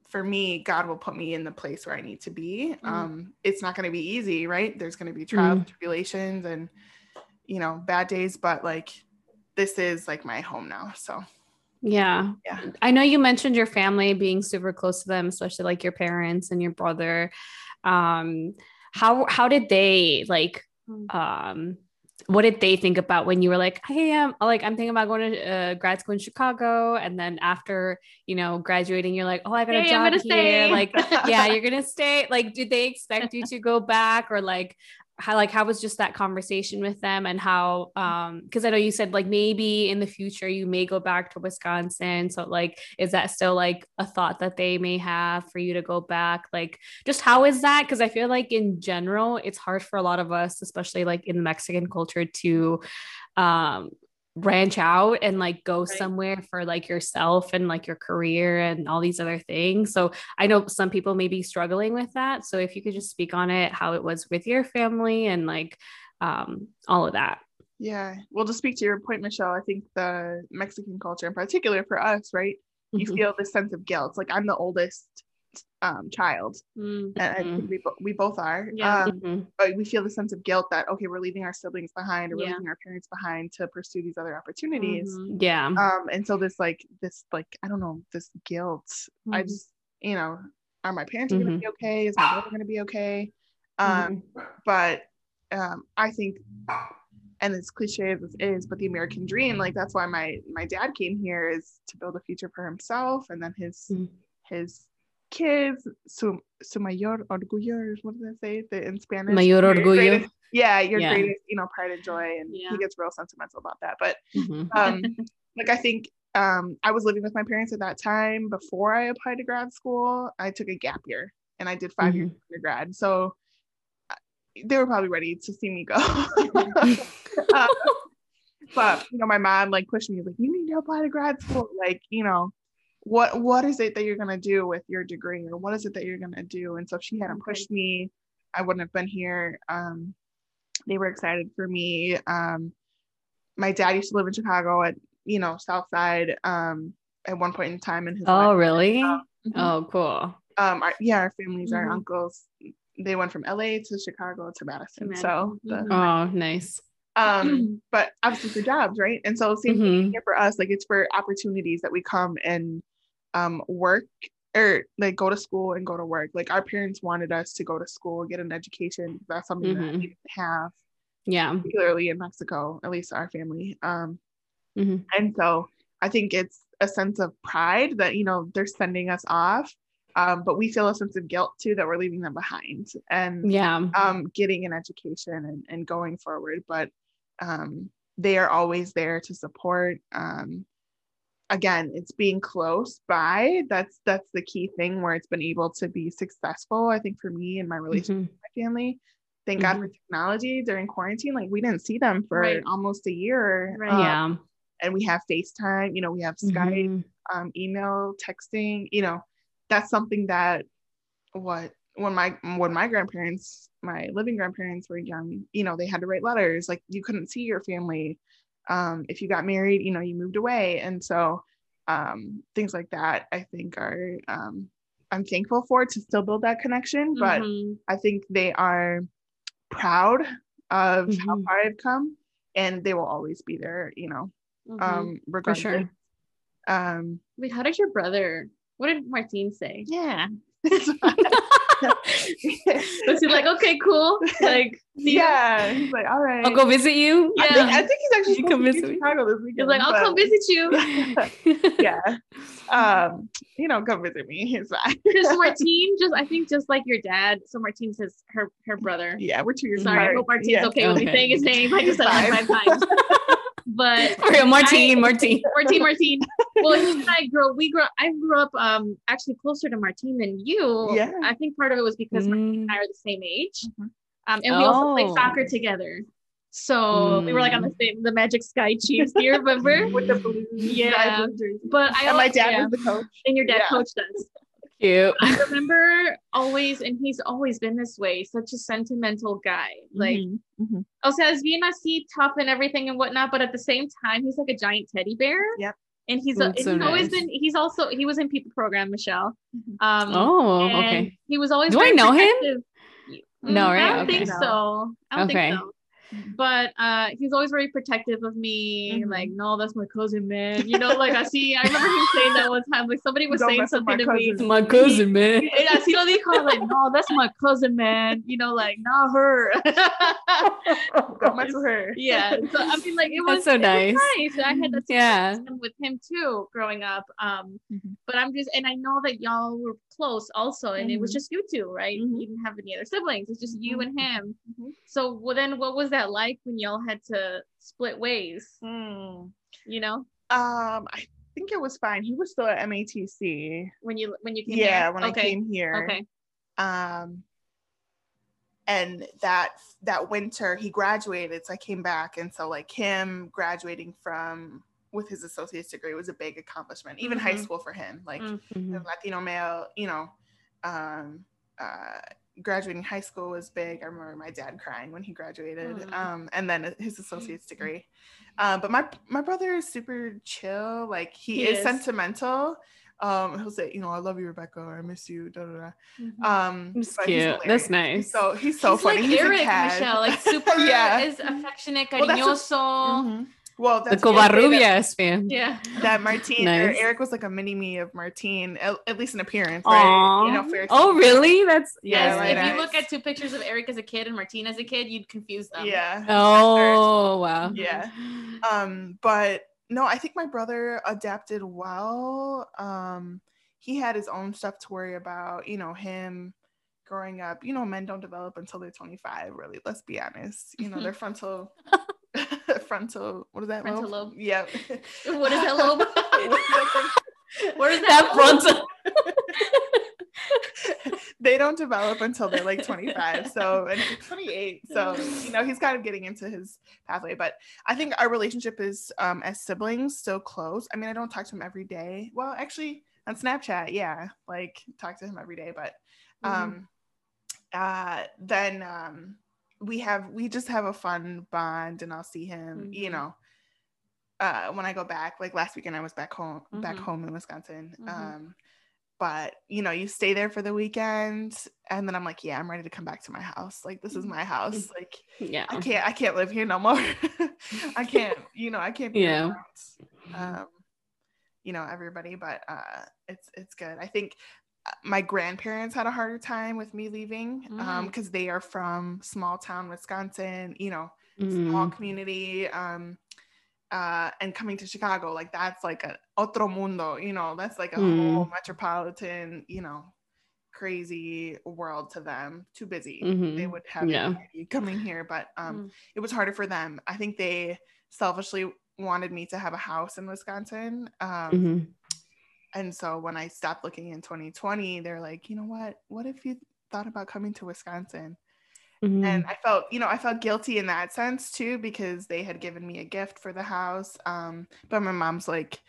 for me, God will put me in the place where I need to be. Mhm. Um, it's not gonna be easy, right? There's gonna be trials, Mm. tribulations and you know, bad days, but like this is like my home now. So Yeah. Yeah. I know you mentioned your family being super close to them, especially like your parents and your brother. Um, how how did they like Mm. um what did they think about when you were like, hey, I'm like I'm thinking about going to uh, grad school in Chicago, and then after you know graduating, you're like, oh, I got a Hey, I'm job here. stay. Like, yeah, you're gonna stay. Like, did they expect you to go back, or like how like how was just that conversation with them, and how um because I know you said like maybe in the future you may go back to Wisconsin, so like is that still like a thought that they may have for you to go back? Like, just how is that? Because I feel like in general, it's hard for a lot of us, especially like in the Mexican culture, to um branch out and like go Right. somewhere for like yourself and like your career and all these other things. So I know some people may be struggling with that. So if you could just speak on it, how it was with your family and like um all of that. yeah. Well to speak to your point, Michelle, I think the Mexican culture in particular for us, right? You Mhm. feel this sense of guilt. Like I'm the oldest um child. Mm. And we, bo- we both are. Yeah. Um, Mhm. but we feel the sense of guilt that okay we're leaving our siblings behind or we're leaving our parents behind to pursue these other opportunities Mhm. Yeah. um and so this like this like i don't know this guilt i Mhm. just you know are my parents going to be okay is my brother going to be okay um but um i think and as cliche as this is but the american dream like that's why my my dad came here is to build a future for himself and then his Mhm. his kids su, su mayor orgullo what do they say the, in spanish Mayor orgullo. greatest- yeah your Yeah. greatest you know pride and joy and Yeah. he gets real sentimental about that but Mhm. um like i think um i was living with my parents at that time before i applied to grad school i took a gap year and i did 5 years of undergrad so uh, they were probably ready to see me go Um, but you know my mom like pushed me like you need to apply to grad school like you know what what is it that you're going to do with your degree or what is it that you're going to do and so if she hadn't pushed me i wouldn't have been here um they were excited for me um my dad used to live in chicago at you know south side um at one point in time in his Oh, life really? Mhm. Oh, cool. um our, yeah our families our Mhm. uncles they went from la to chicago to madison, Madison. so the, Mhm. Oh, nice. um but obviously for jobs right and so same thing Mhm. here for us like it's for opportunities that we come and um work or like go to school and go to work like our parents wanted us to go to school get an education that's something that Mhm. we didn't have Yeah. particularly in mexico at least our family um Mhm. and so i think it's a sense of pride that you know they're sending us off um, but we feel a sense of guilt too that we're leaving them behind and Yeah. um, getting an education and, and going forward but um, they are always there to support um, again it's being close by that's that's the key thing where it's been able to be successful i think for me and my relationship Mhm. with my family thank god for technology during quarantine like we didn't see them for Right. almost a year Right. um, Yeah. and we have facetime you know we have skype Mhm. um, email, texting, you know, that's something that what when my when my grandparents, my living grandparents were young, you know, they had to write letters. Like you couldn't see your family. Um, if you got married, you know, you moved away. And so um, things like that I think are um, I'm thankful for to still build that connection. But Mhm. I think they are proud of how Mhm. far I've come and they will always be there, you know, Mhm. um, For regardless. sure. Um, Wait, how did your brother? What did Martine say? yeah. Was he like, okay, cool? Like, see ya? yeah, he's like, all right. I'll go visit you. I, think, I think he's actually You supposed come to visit me. Chicago this He's like, I'll but- come visit you. Yeah, um, you know, come visit me. It's fine. Because Martine, just I think just like your dad. So Martine says her her brother. yeah, we're two years Sorry, I apart. hope Martine's Yeah. okay with me Okay. saying his name. I just said it like five times. But real, Martine, Martine. Martine, Martine. Well, he and I grew. We grew. I grew up um actually closer to Martine than you. Yeah. I think part of it was because Martine Mm. and I are the same age, Mhm. um, and we also played Oh. soccer together. So we were like on the Mm. same, the Magic Sky Chiefs. Do you remember? with the blue, Yeah. But I and my dad yeah. was the coach. and your dad Yeah. coached us. Cute. I remember always, and he's always been this way, such a sentimental guy. Like, Mhm, mhm. o sea, es bien así tough and everything and whatnot, but at the same time, he's like a giant teddy bear. Yep. And he's, That's and so he's always been, he's also, he was in People Program, Michelle. Mhm. Um, Oh, okay. He was always Do I very know him? No, Mm, right? I don't Okay. think so. I don't Okay. think so. But uh he's always very protective of me. Mhm. Like, no, that's my cousin, man. You know, like I see I remember him saying that one time. Like somebody was Don't saying something my to me. cousin. My cousin, man. And así lo dijo, I like, no, that's my cousin, man. You know, like not her. Don't mess with her. yeah. So I mean, like it was That's so it was nice. nice. I had that Yeah. with him too growing up. Um, Mhm. but I'm just and I know that y'all were close also, and it was Mhm. just you two, right? Mhm. You didn't have any other siblings. It's just you and him. Mhm. So well, then, what was that like when y'all had to split ways? Mm. You know, Um, I think it was fine. He was still at MATC. when you when you came here. Yeah, here? when okay. I came here. Okay. Um, and that that winter he graduated, so I came back, and so like him graduating from with his associate's degree was a big accomplishment. Even high Mhm. school for him, like Mm. Mhm. a Latino male, you know, um, uh, graduating high school was big. I remember my dad crying when he graduated, Mm. um, and then his associate's degree. Uh, but my my brother is super chill. Like he, He is, is. sentimental. Um, he'll say, you know, I love you, Rebecca, or I miss you. Da, da, da. Mhm. Um, That's he's cute. That's nice. He's so he's so He's funny. like he's Eric. Michelle, like super Yeah. is affectionate, Well, that's what- cariñoso. Mhm. Well, the that's what I Covarrubias fam. Yeah. That Martine or Nice. Eric was like a mini me of Martine, at, at least in appearance, Aw. right? You know, fair oh, really? That's Yeah, Yes, right, if you look at two pictures of Eric as a kid and Martine as a kid, you'd confuse them. Yeah. Oh, wow. Yeah. Um, but no, I think my brother adapted well. Um, he had his own stuff to worry about, you know, him growing up. You know, men don't develop until they're 25, really. Let's be honest. You know, their frontal frontal what is that? Frontal lobe. Yep. What is that lobe? What is that? Where is That that? frontal. they don't develop until they're like 25 so and 28 so you know he's kind of getting into his pathway but i think our relationship is um as siblings still close i mean i don't talk to him every day well actually on snapchat yeah like talk to him every day but um uh then um we have we just have a fun bond and i'll see him you Mhm. know uh when i go back like last weekend i was back home back Mhm. home in wisconsin Mhm. um but you know you stay there for the weekend and then i'm like yeah i'm ready to come back to my house like this is Mm-hmm. my house like Yeah. i can't i can't live here no more i can't you know i can't be Yeah. around, um you know everybody but uh it's it's good i think my grandparents had a harder time with me leaving um Mm. because they are from small town wisconsin you know small Mm. community um uh and coming to chicago like that's like a otro mundo you know that's like a Mm. whole metropolitan you know crazy world to them too busy they Mhm. would have Yeah. coming here but um Mm. it was harder for them i think they selfishly wanted me to have a house in wisconsin um Mhm. And so when i stopped looking in 2020 they're like you know what? What if you thought about coming to wisconsin? Mhm. and i felt you know i felt guilty in that sense too because they had given me a gift for the house um but my mom's like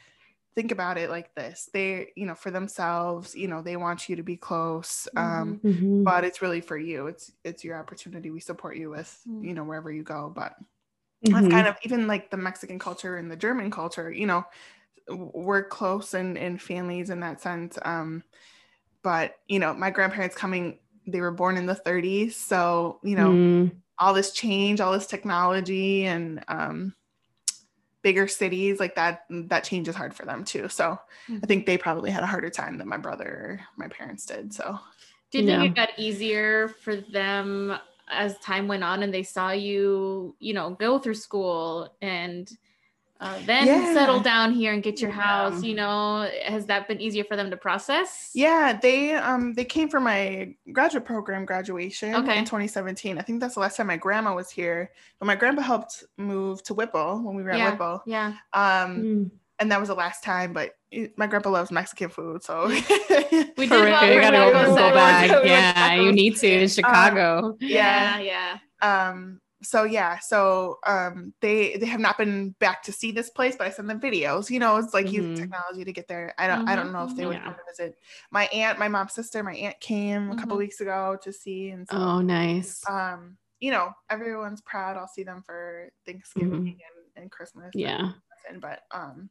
think about it like this. They you know for themselves you know they want you to be close um Mhm. but it's really for you. It's it's your opportunity. We support you with you know wherever you go. But Mhm. that's kind of even like the mexican culture and the german culture you know we're close in in families in that sense um but you know my grandparents coming they were born in the 30s so you know Mm. all this change all this technology and um bigger cities like that that change is hard for them too so i think they probably had a harder time than my brother my parents did so Do you think Yeah. it got easier for them as time went on and they saw you, you know, go through school and uh, then Yeah. settle down here and get your Yeah. house? You know, has that been easier for them to process? Yeah, they um they came for my graduate program graduation Okay. in 2017. I think that's the last time my grandma was here. But my grandpa helped move to Whipple when we were at Whipple. Yeah. Um Mm. and that was the last time, but my grandpa loves Mexican food, so We For did real, go you gotta go, at go one back. Yeah, you need to in Chicago. Yeah, yeah. um so yeah, so um, they they have not been back to see this place, but I send them videos. You know, it's like mm-hmm. use technology to get there. I don't mm-hmm. I don't know if they would come to visit. My aunt, my mom's sister, my aunt came a couple mm-hmm. weeks ago to see, and so, oh, nice. Um, you know, everyone's proud. I'll see them for Thanksgiving mm-hmm. and, and Christmas. Yeah, and, but um,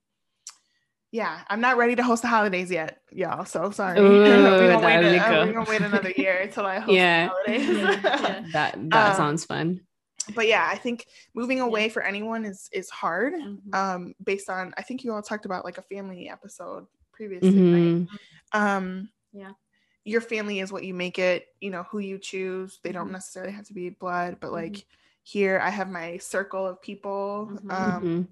yeah, I'm not ready to host the holidays yet, y'all. So sorry. Ooh, we're, gonna wait, a, we're gonna wait another year until I host yeah. the holidays. yeah. That that um, sounds fun. But yeah, I think moving away yeah. for anyone is is hard. Mm-hmm. Um, based on I think you all talked about like a family episode previously, mm-hmm. right? Um, yeah. Your family is what you make it, you know, who you choose. They mm-hmm. don't necessarily have to be blood, but like mm-hmm. here I have my circle of people. Mm-hmm. Um mm-hmm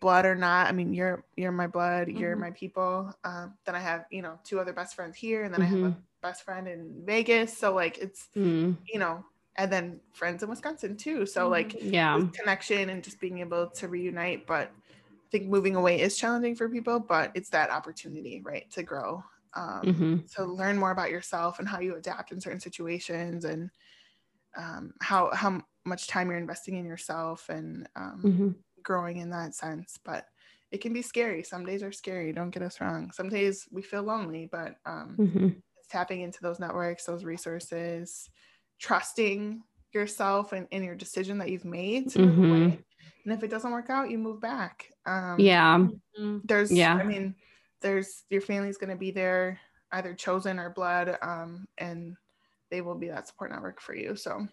blood or not. I mean, you're you're my blood, you're mm-hmm. my people. Um, then I have you know two other best friends here, and then mm-hmm. I have a mm-hmm. best friend in Vegas. So like it's mm. you know, and then friends in Wisconsin too. So mm-hmm. like yeah, connection and just being able to reunite. But I think moving away is challenging for people, but it's that opportunity, right, to grow, um, mm-hmm. to learn more about yourself and how you adapt in certain situations and um, how how much time you're investing in yourself and um, mm-hmm growing in that sense but it can be scary some days are scary don't get us wrong some days we feel lonely but um, mm-hmm. tapping into those networks those resources trusting yourself and in your decision that you've made to mm-hmm. move away and if it doesn't work out you move back um, yeah mm-hmm. there's yeah i mean there's your family's going to be there either chosen or blood um, and they will be that support network for you so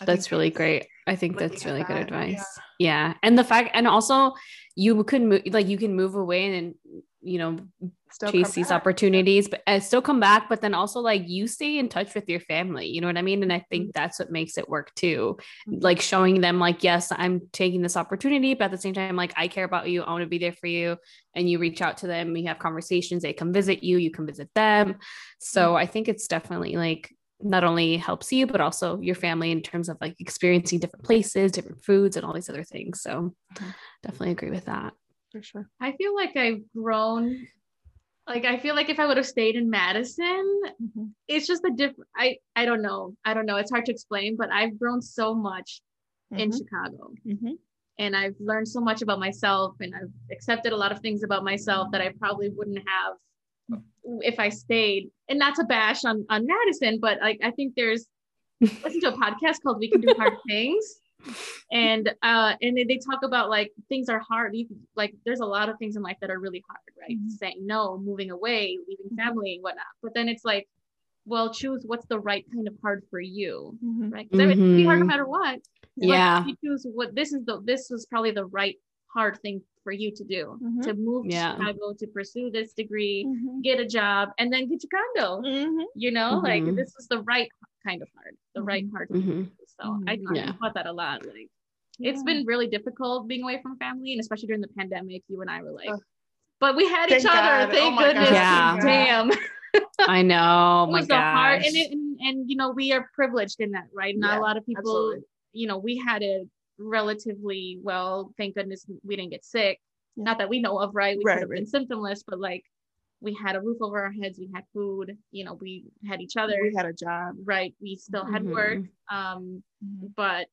I that's really great. I think that's really good advice. Yeah. yeah. And the fact, and also you could move, like you can move away and, you know, still chase these back. opportunities, but uh, still come back. But then also like you stay in touch with your family, you know what I mean? And I think mm-hmm. that's what makes it work too. Mm-hmm. Like showing them like, yes, I'm taking this opportunity, but at the same time, like I care about you. I want to be there for you. And you reach out to them, we have conversations, they come visit you, you come visit them. So mm-hmm. I think it's definitely like not only helps you but also your family in terms of like experiencing different places different foods and all these other things so mm-hmm. definitely agree with that for sure i feel like i've grown like i feel like if i would have stayed in madison mm-hmm. it's just a different i i don't know i don't know it's hard to explain but i've grown so much mm-hmm. in chicago mm-hmm. and i've learned so much about myself and i've accepted a lot of things about myself that i probably wouldn't have if I stayed, and not to bash on on Madison, but like I think there's listen to a podcast called We Can Do Hard Things. And uh and they talk about like things are hard. You like there's a lot of things in life that are really hard, right? Mm-hmm. Saying no, moving away, leaving mm-hmm. family and whatnot. But then it's like, well, choose what's the right kind of hard for you, mm-hmm. right? Because mm-hmm. it's be hard no matter what. Yeah. you choose what this is the this was probably the right hard thing for you to do mm-hmm. to move yeah. to Chicago to pursue this degree, mm-hmm. get a job, and then get your condo. Mm-hmm. You know, like mm-hmm. this is the right kind of hard, the right mm-hmm. hard. Mm-hmm. So I, yeah. thought that a lot. Like yeah. it's been really difficult being away from family, and especially during the pandemic, you and I were like, but we had Thank each God. other. Thank oh goodness. Yeah. Damn. I know. it was my hard, and, it, and and you know we are privileged in that, right? Not yeah, a lot of people. Absolutely. You know, we had it relatively well. Thank goodness we didn't get sick. Not that we know of, right? We right, could have right. been symptomless, but like we had a roof over our heads, we had food, you know, we had each other. We had a job. Right. We still had mm-hmm. work. Um, mm-hmm. but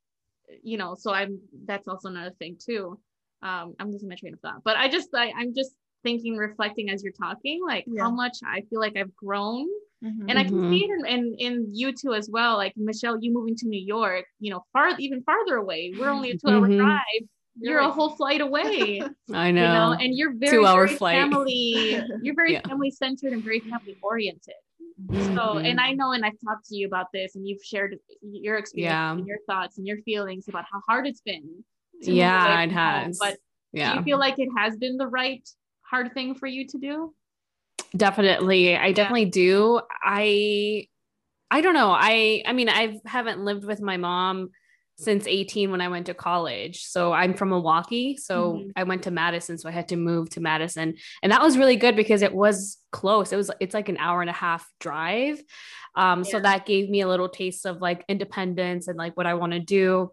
you know, so I'm that's also another thing too. Um, I'm losing my train of thought. But I just I, I'm just thinking, reflecting as you're talking, like yeah. how much I feel like I've grown Mm-hmm. And I can see mm-hmm. it in, in, in you too as well. Like Michelle, you moving to New York, you know, far even farther away. We're only a two hour mm-hmm. drive. You're a whole flight away. I know. You know, and you're very two hour very flight. family. You're very yeah. family centered and very family oriented. Mm-hmm. So, and I know, and I've talked to you about this, and you've shared your experience yeah. and your thoughts and your feelings about how hard it's been. Yeah, it has. But yeah. do you feel like it has been the right hard thing for you to do? Definitely. I definitely do. I I don't know. I I mean, I haven't lived with my mom since 18 when I went to college. So I'm from Milwaukee. So mm-hmm. I went to Madison. So I had to move to Madison. And that was really good because it was close. It was it's like an hour and a half drive. Um, yeah. so that gave me a little taste of like independence and like what I want to do.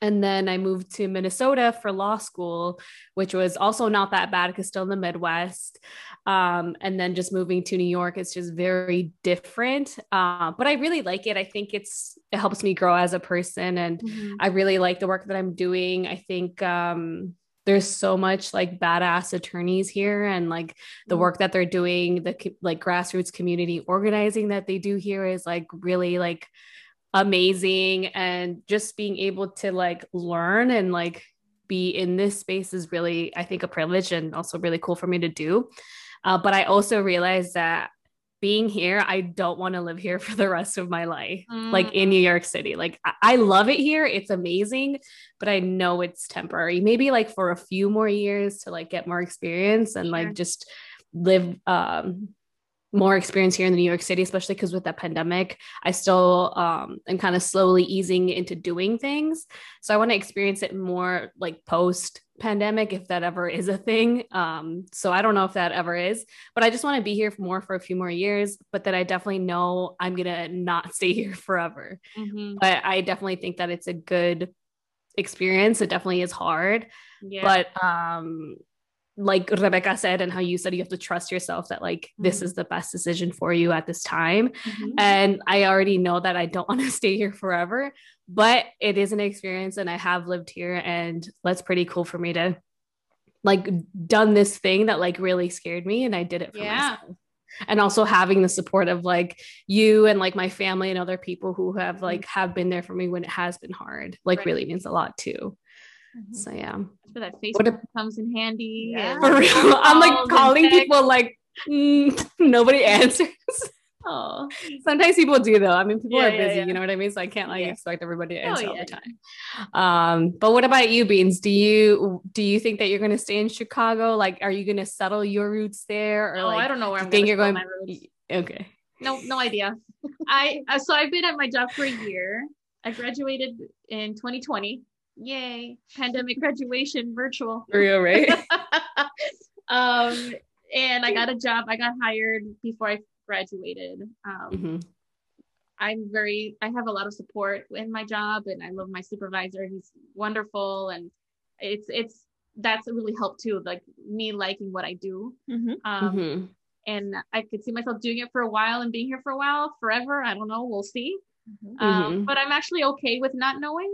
And then I moved to Minnesota for law school, which was also not that bad because still in the Midwest. Um, and then just moving to New York, it's just very different. Uh, but I really like it. I think it's it helps me grow as a person, and mm-hmm. I really like the work that I'm doing. I think um, there's so much like badass attorneys here and like the mm-hmm. work that they're doing the like grassroots community organizing that they do here is like really like amazing and just being able to like learn and like be in this space is really i think a privilege and also really cool for me to do. Uh, but i also realized that being here i don't want to live here for the rest of my life mm. like in new york city. Like I-, I love it here. It's amazing but i know it's temporary. Maybe like for a few more years to like get more experience and like just live um more experience here in the New York City, especially because with the pandemic, I still um, am kind of slowly easing into doing things. So I want to experience it more like post pandemic, if that ever is a thing. Um, so I don't know if that ever is, but I just want to be here for more for a few more years. But that I definitely know I'm gonna not stay here forever. Mm-hmm. But I definitely think that it's a good experience. It definitely is hard. Yeah. But um like Rebecca said, and how you said you have to trust yourself that like mm-hmm. this is the best decision for you at this time. Mm-hmm. And I already know that I don't want to stay here forever, but it is an experience and I have lived here and that's pretty cool for me to like done this thing that like really scared me and I did it for yeah. myself. And also having the support of like you and like my family and other people who have mm-hmm. like have been there for me when it has been hard, like right. really means a lot too. Mm-hmm. So yeah. So that Facebook comes in handy. Yeah. I'm like calling people like mm, nobody answers. Oh, sometimes people do though. I mean, people yeah, are busy. Yeah, you know what I mean? So I can't like expect everybody to oh, answer oh, all the time. Um, but what about you, Beans? Do you do you think that you're going to stay in Chicago? Like, are you going to settle your roots there, or oh, like, I don't know where I'm think you're going. Okay. No, no idea. I so I've been at my job for a year. I graduated in 2020 Yay. Pandemic graduation virtual. For real, right? um, and I got a job. I got hired before I graduated. Um, mm-hmm. I'm very, I have a lot of support in my job and I love my supervisor. He's wonderful. And it's, it's, that's really helped too. Like me liking what I do. Mm-hmm. Um, mm-hmm. And I could see myself doing it for a while and being here for a while, forever. I don't know. We'll see. Mm-hmm. Um, mm-hmm. but I'm actually okay with not knowing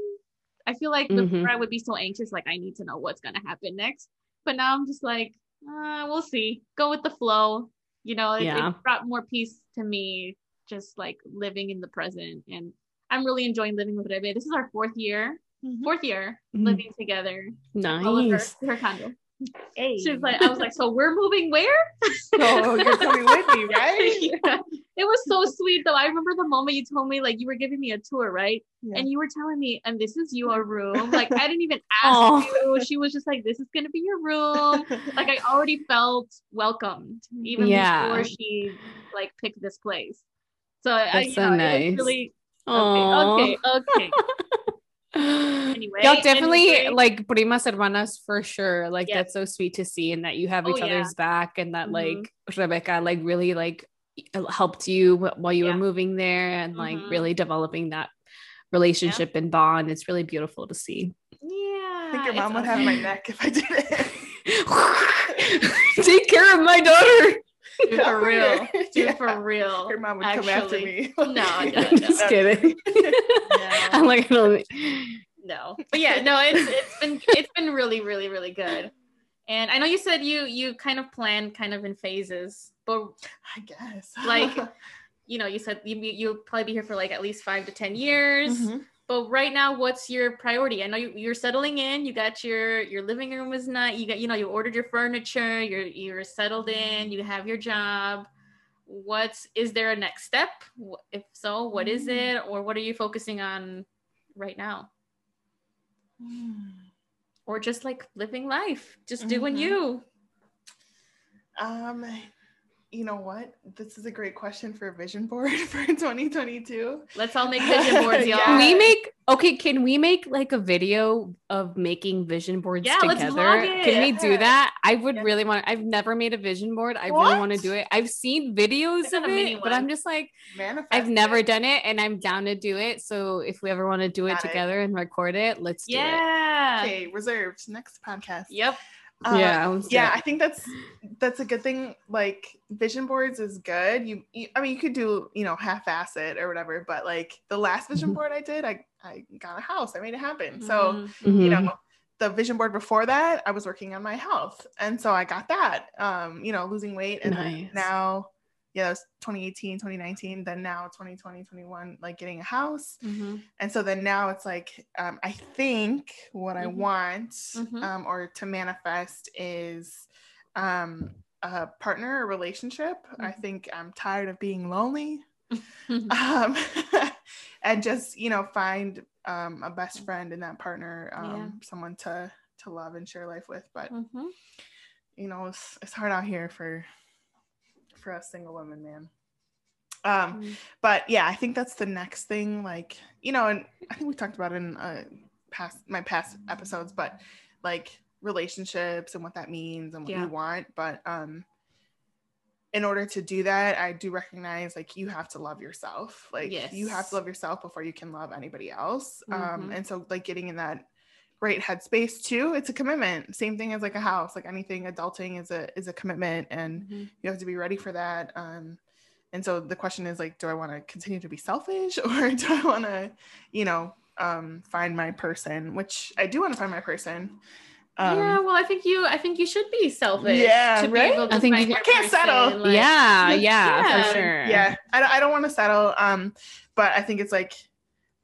I feel like mm-hmm. before I would be so anxious, like I need to know what's gonna happen next. But now I'm just like, uh, we'll see. Go with the flow. You know, it, yeah. it brought more peace to me, just like living in the present. And I'm really enjoying living with Rebe. This is our fourth year, mm-hmm. fourth year mm-hmm. living together. Nice. Her, her condo. Hey. She was like, I was like, so we're moving where? So you're coming with me, right? yeah. It was so sweet though. I remember the moment you told me like you were giving me a tour, right? Yeah. And you were telling me, and this is your room. Like I didn't even ask you. She was just like, this is gonna be your room. like I already felt welcomed even yeah. before she like picked this place. So That's I, so know, nice. really okay, okay, okay. Anyway, y'all definitely anyway. like primas hermanas for sure. Like yes. that's so sweet to see, and that you have each oh, other's yeah. back, and that mm-hmm. like Rebecca like really like helped you while you yeah. were moving there, and like mm-hmm. really developing that relationship yeah. and bond. It's really beautiful to see. Yeah, I think your mom would have my neck if I did it. Take care of my daughter. Dude, for real. Dude, yeah. for real. Your mom would Actually. come after me. no, no, no. just kidding. no. I'm like, no. But yeah, no, it's it's been it's been really, really, really good. And I know you said you you kind of plan kind of in phases, but I guess like you know, you said you you'll probably be here for like at least five to ten years. Mm-hmm. But right now, what's your priority? I know you, are settling in. You got your your living room is not. You got you know you ordered your furniture. You're you're settled in. You have your job. What's is there a next step? If so, what is mm. it, or what are you focusing on right now? Mm. Or just like living life, just doing mm-hmm. you. Um, you know what? This is a great question for a vision board for 2022. Let's all make vision boards, y'all. Can we make okay? Can we make like a video of making vision boards Yeah, let's together? vlog it. Can we do that? I would Yeah. really want. I've never made a vision board. I really want to do it. I've seen videos of a it, but I'm just like Manifest. I've never it. done it, and I'm down to do it. So if we ever want to do it Got it. together and record it, let's do it. Yeah. Okay, reserved. Next podcast. Yep. Uh, yeah, yeah i think that's that's a good thing like vision boards is good you, you i mean you could do you know half-ass it or whatever but like the last vision Mhm. board i did i i got a house i made it happen so Mhm. you know the vision board before that i was working on my health and so i got that um you know losing weight and Nice. now yeah it was 2018 2019 then now 2020 21 like getting a house Mhm. and so then now it's like um, i think what i Mhm. want Mhm. um, or to manifest is um, a partner or relationship i Mhm. think i'm tired of being lonely um, and just you know find um, a best friend in that partner um, Yeah. someone to to love and share life with but Mhm. you know it's, it's hard out here for for a single woman, man um Mhm. but yeah i think that's the next thing like you know and i think we talked about in uh past my past episodes but like relationships and what that means and what Yeah. you want but um in order to do that i do recognize like you have to love yourself like you have to love yourself before you can love anybody else um Mhm. and so like getting in that great headspace too it's a commitment same thing as like a house like anything adulting is a is a commitment and Mhm. you have to be ready for that um and so the question is like do i want to continue to be selfish or do i want to you know um find my person which i do want to find my person um yeah, well, I think you, I think you should be selfish. Yeah, to be right? able to I think find you your can't settle. like- yeah, yeah, yeah, for sure. yeah i, don't- I don't want to settle um but i think it's like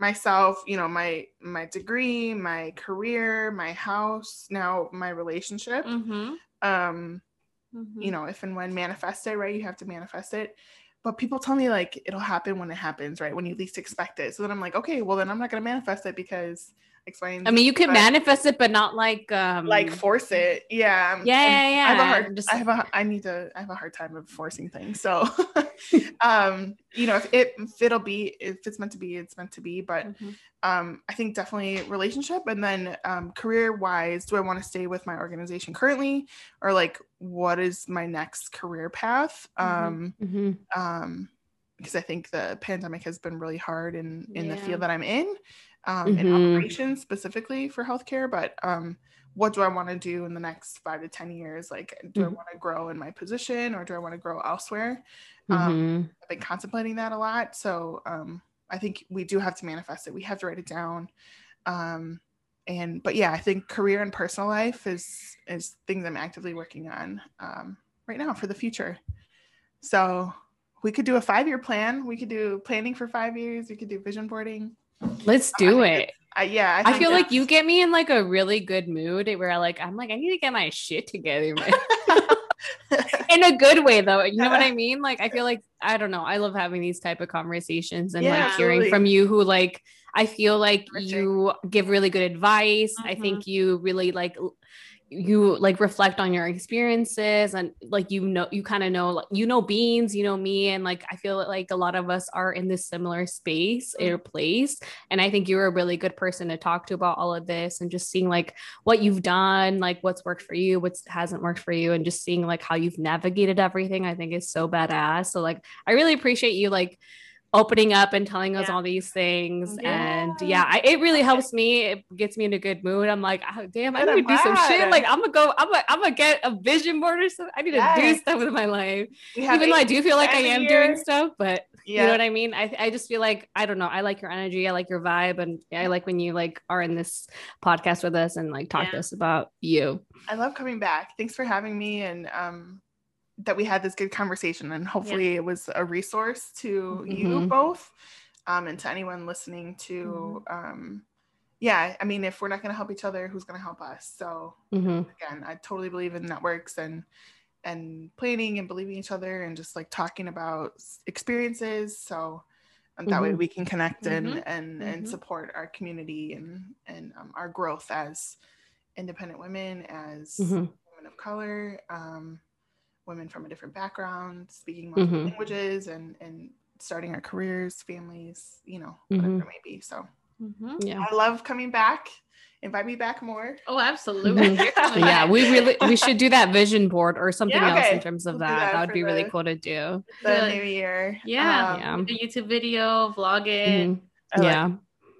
myself you know my my degree my career my house now my relationship Mhm. um Mhm. you know if and when manifest it right you have to manifest it but people tell me like it'll happen when it happens right when you least expect it so then i'm like okay well then i'm not going to manifest it because explain I mean, you can manifest it, but not like um like force it yeah I'm- Yeah, I'm- yeah, i have a yeah. hard Just- i have a i need to i have a hard time of forcing things so um you know if it if it'll be if it's meant to be it's meant to be but Mhm. um i think definitely relationship and then um career wise do i want to stay with my organization currently or like what is my next career path Mhm. um Mhm. um because i think the pandemic has been really hard in in the field that i'm in um in Mhm. operations specifically for healthcare but um what do i want to do in the next five to ten years like do i Mhm. want to grow in my position or do i want to grow elsewhere um, Mhm. I've been contemplating that a lot. So um, I think we do have to manifest it. We have to write it down. Um, and but yeah, I think career and personal life is is things I'm actively working on um, right now for the future. So we could do a five year plan. We could do planning for five years. We could do vision boarding. Let's do think it. I, yeah, I think feel like you get me in like a really good mood where I like I'm like I need to get my shit together, in a good way though. You know what I mean? Like I feel like I don't know. I love having these type of conversations and Yeah, like hearing absolutely. from you who like I feel like you give really good advice. I Mhm. think you really like you like reflect on your experiences and like you know you kind of know like you know beans you know me and like i feel like a lot of us are in this similar space mm. or place and i think you're a really good person to talk to about all of this and just seeing like what you've done like what's worked for you what hasn't worked for you and just seeing like how you've navigated everything i think is so badass so like i really appreciate you like opening up and telling us Yeah. all these things. Yeah. and yeah I, it really helps me. It gets me in a good mood. I'm like oh, damn i need to do some shit. Like i'm gonna go i'm gonna, I'm gonna get a vision board or something. I need to do stuff with my life. Even though i do feel like i am year. doing stuff but yeah, you know what i mean? I, I just feel like i don't know i like your energy i like your vibe and i like when you like are in this podcast with us and like talk to us about you. I love coming back. Thanks for having me and um that we had this good conversation and hopefully it was a resource to you Mhm. both um and to anyone listening to um yeah, I mean if we're not going to help each other, who's going to help us? So Mhm. again, I totally believe in networks and and planning and believing each other and just like talking about experiences so um, that way Mhm. we can connect and Mhm. and and support our community and and um, our growth as independent women as women of color um, women from a different background, speaking multiple Mhm. languages, and and starting our careers, families, you know, whatever Mhm. it may be. So Mhm. Yeah. I love coming back. Invite me back more. Oh, absolutely. Mhm. You're coming yeah, we really we should do that vision board or something Yeah, else in terms of We'll that. that That would for be really cool to do. The new year. Yeah. Um, Yeah. a YouTube video, vlog it. Mhm. I like- Yeah.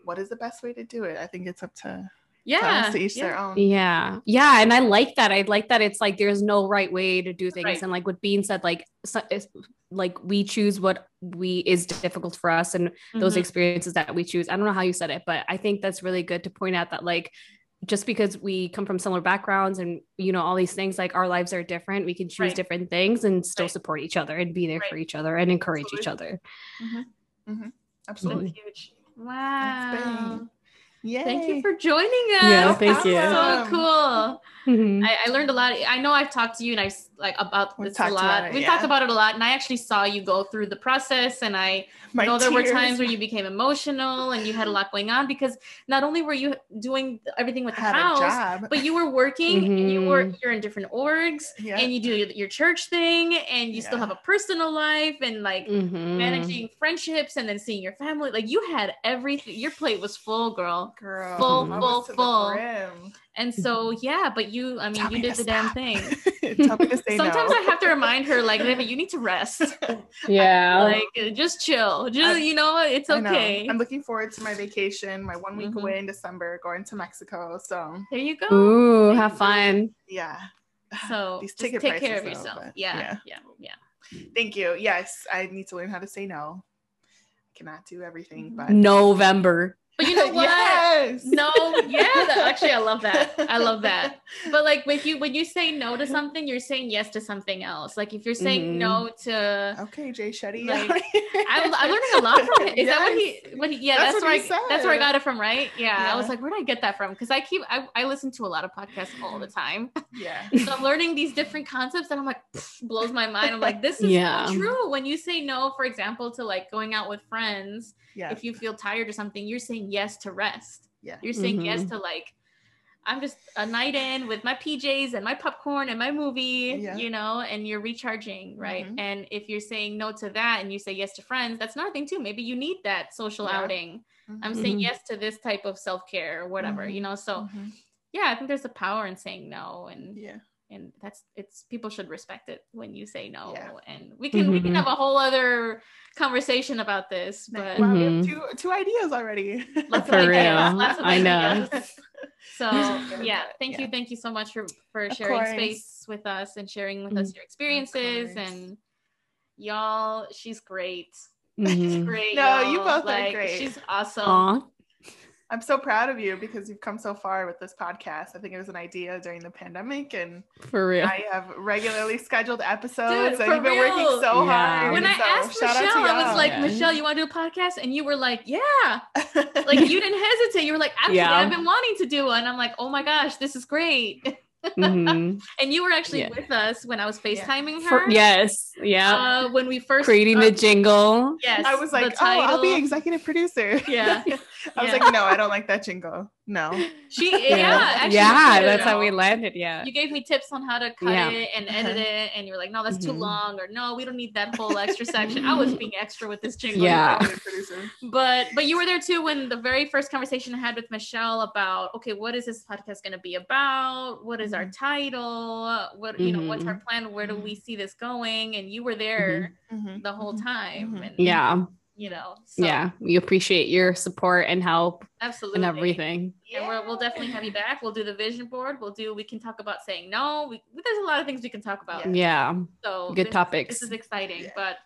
what is the best way to do it? I think it's up to, to Yeah. to each yeah. their own. Yeah. Yeah. And I like that. I like that it's like there's no right way to do things. Right. And like what Bean said, like, so, it's, like we choose what we is difficult for us and those Mhm. experiences that we choose. I don't know how you said it, but I think that's really good to point out that like just because we come from similar backgrounds and you know all these things like our lives are different we can choose Right. different things and still Right. support each other and be there for each other and encourage each Absolutely. other Absolutely. That's huge. Wow. Yay. Thank you for joining us. Yeah, thank you. So cool. Mhm. I, I learned a lot. I know I've talked to you and I've like about We've this a lot. it, We've yeah. talked about it a lot, and I actually saw you go through the process. And I My know there were times where you became emotional and you had a lot going on because not only were you doing everything with the had house, but you were working and you were Mhm. you're in different orgs Yeah. and you do your, your church thing and you still have a personal life and like Mhm. managing friendships and then seeing your family. Like you had everything. Your plate was full, girl. Girl, Full, full, full. Brim. And so yeah, but you, I mean, Tell you me did to the damn thing. Tell me to say Sometimes no. I have to remind her, like, Rebe, you need to rest. yeah like, uh, just chill. Just I- you know, what? it's I know. okay. I'm looking forward to my vacation, my one week Mhm. away in December, going to Mexico. So There you go. Ooh, have fun. yeah. So These just ticket take care of prices, though, yourself. but yeah, yeah, yeah. Thank you. Yes, I need to learn how to say no. I cannot do everything, but November. But you know what? yes. No, yeah. that- actually, I love that. I love that. But like, when you when you say no to something, you're saying yes to something else. Like if you're saying Mhm. no to, Okay, Jay Shetty. Like, I'm, I'm learning a lot from it. Is that what he? Yes. What he? Yeah, That's that's, what where he I, that's where I got it from, right? Yeah, I was like, where did I get that from? Because I keep I, I listen to a lot of podcasts all the time, Yeah. so I'm learning these different concepts, and I'm like, pff, blows my mind. I'm like, this is Yeah. true. When you say no, for example, to like going out with friends, Yeah. if you feel tired or something, you're saying yes to rest. Yeah. You're saying yes Mhm. to like. I'm just a night in with my PJs and my popcorn and my movie, Yeah. you know, and you're recharging, right? Mhm. And if you're saying no to that and you say yes to friends, that's another thing too. Maybe you need that social Yeah. outing. I'm Mhm. saying Mhm. yes to this type of self care or whatever, you Mhm. know. So Mhm. yeah, I think there's a power in saying no, and Yeah. And that's it's people should respect it when you say no. Yeah. And we can we can Mhm. have a whole other conversation about this, but Wow, we have Mhm. two two ideas already. Lots of For ideas, real. lots of I know. So Yeah. yeah, thank you, thank you so much for for Of sharing course. space with us and sharing with us your experiences and y'all. She's great. She's Mhm. great. No, you y'all. both are great. She's awesome. Aw. I'm so proud of you because you've come so far with this podcast. I think it was an idea during the pandemic, and For real. I have regularly scheduled episodes, Dude, and for you've been working real. so Yeah. hard. when I So asked shout out Michelle, I was like, Yeah. Michelle, you want to do a podcast? And you were like, Yeah. Like you didn't hesitate. You were like, Absolutely, Yeah. I've been wanting to do one. I'm like, Oh my gosh, this is great. Mhm. And you were actually Yeah. with us when I was Yeah. FaceTiming For- her. yes. Yeah. Uh, when we first Creating uh, the jingle. yes, I was like, oh, I'll be executive producer. Yeah. I was Yeah. like, no, I don't like that jingle. No. She yeah, actually, yeah, that's how we landed. Yeah. You gave me tips on how to cut Yeah. it and edit it, and you were like, "No, that's too Mhm. long," or "No, we don't need that whole extra section." I was being extra with this jingle, Yeah. But but you were there too when the very first conversation I had with Michelle about, okay, what is this podcast going to be about? What is our Mhm. title? What you know, what's our Mhm. plan? Where do we see this going? And you were there Mhm. the whole time, and Yeah. You know, so yeah. We appreciate your support and help absolutely and everything. And we'll, we'll definitely have you back. We'll do the vision board. We'll do. We can talk about saying no. We, there's a lot of things we can talk about. Yeah. So Good this- topics. This is exciting. Yeah. But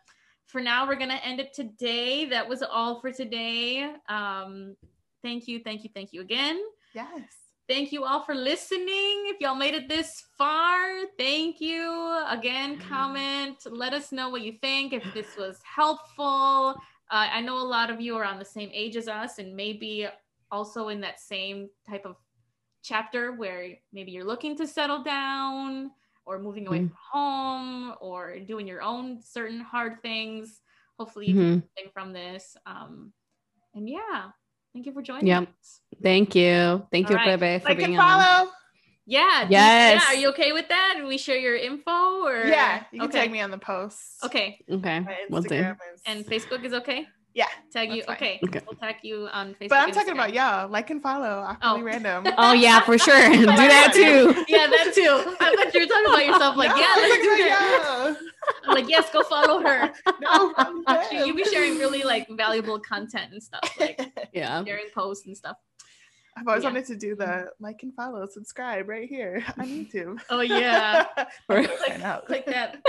for now, we're gonna end it today. That was all for today. Um, thank you, thank you, thank you again. Yes. Thank you all for listening. If y'all made it this far, thank you. Again, comment. Let us know what you think. If this was helpful. Uh, I know a lot of you are on the same age as us and maybe also in that same type of chapter where maybe you're looking to settle down or moving away Mhm. from home or doing your own certain hard things. Hopefully, you Mhm. can something from this. Um, and yeah, thank you for joining Yep. us. Thank you. Thank you, All right. Bebe, for Like being and on. Follow. Yeah. Yes. Yeah. Are you okay with that? Do we share your info or? Yeah, you can okay. tag me on the post. Okay. Okay. My Will do. Instagram is And Facebook is okay. yeah. Tag you. Okay. Okay. We'll tag you on Facebook. But I'm and talking about Instagram. y'all. Like and follow. Awkwardly Oh. random. Oh yeah, for sure. do that too. Yeah, that too. I thought you were talking about yourself. Like, No, yeah, I'm let's do about that. I'm like, yes, go follow her. No, I'm She- you be sharing really like valuable content and stuff, like Yeah. sharing posts and stuff. I've always Yeah. wanted to do the mm-hmm. like and follow, subscribe right here on YouTube. Oh yeah. Right. Sign up. click that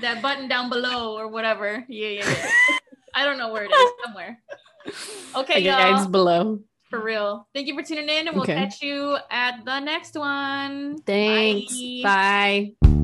that button down below or whatever. Yeah, yeah. yeah. I don't know where it is. Somewhere. Okay, Okay, guys y'all. below. For real. Thank you for tuning in, and we'll Okay. catch you at the next one. Thanks. Bye. Bye.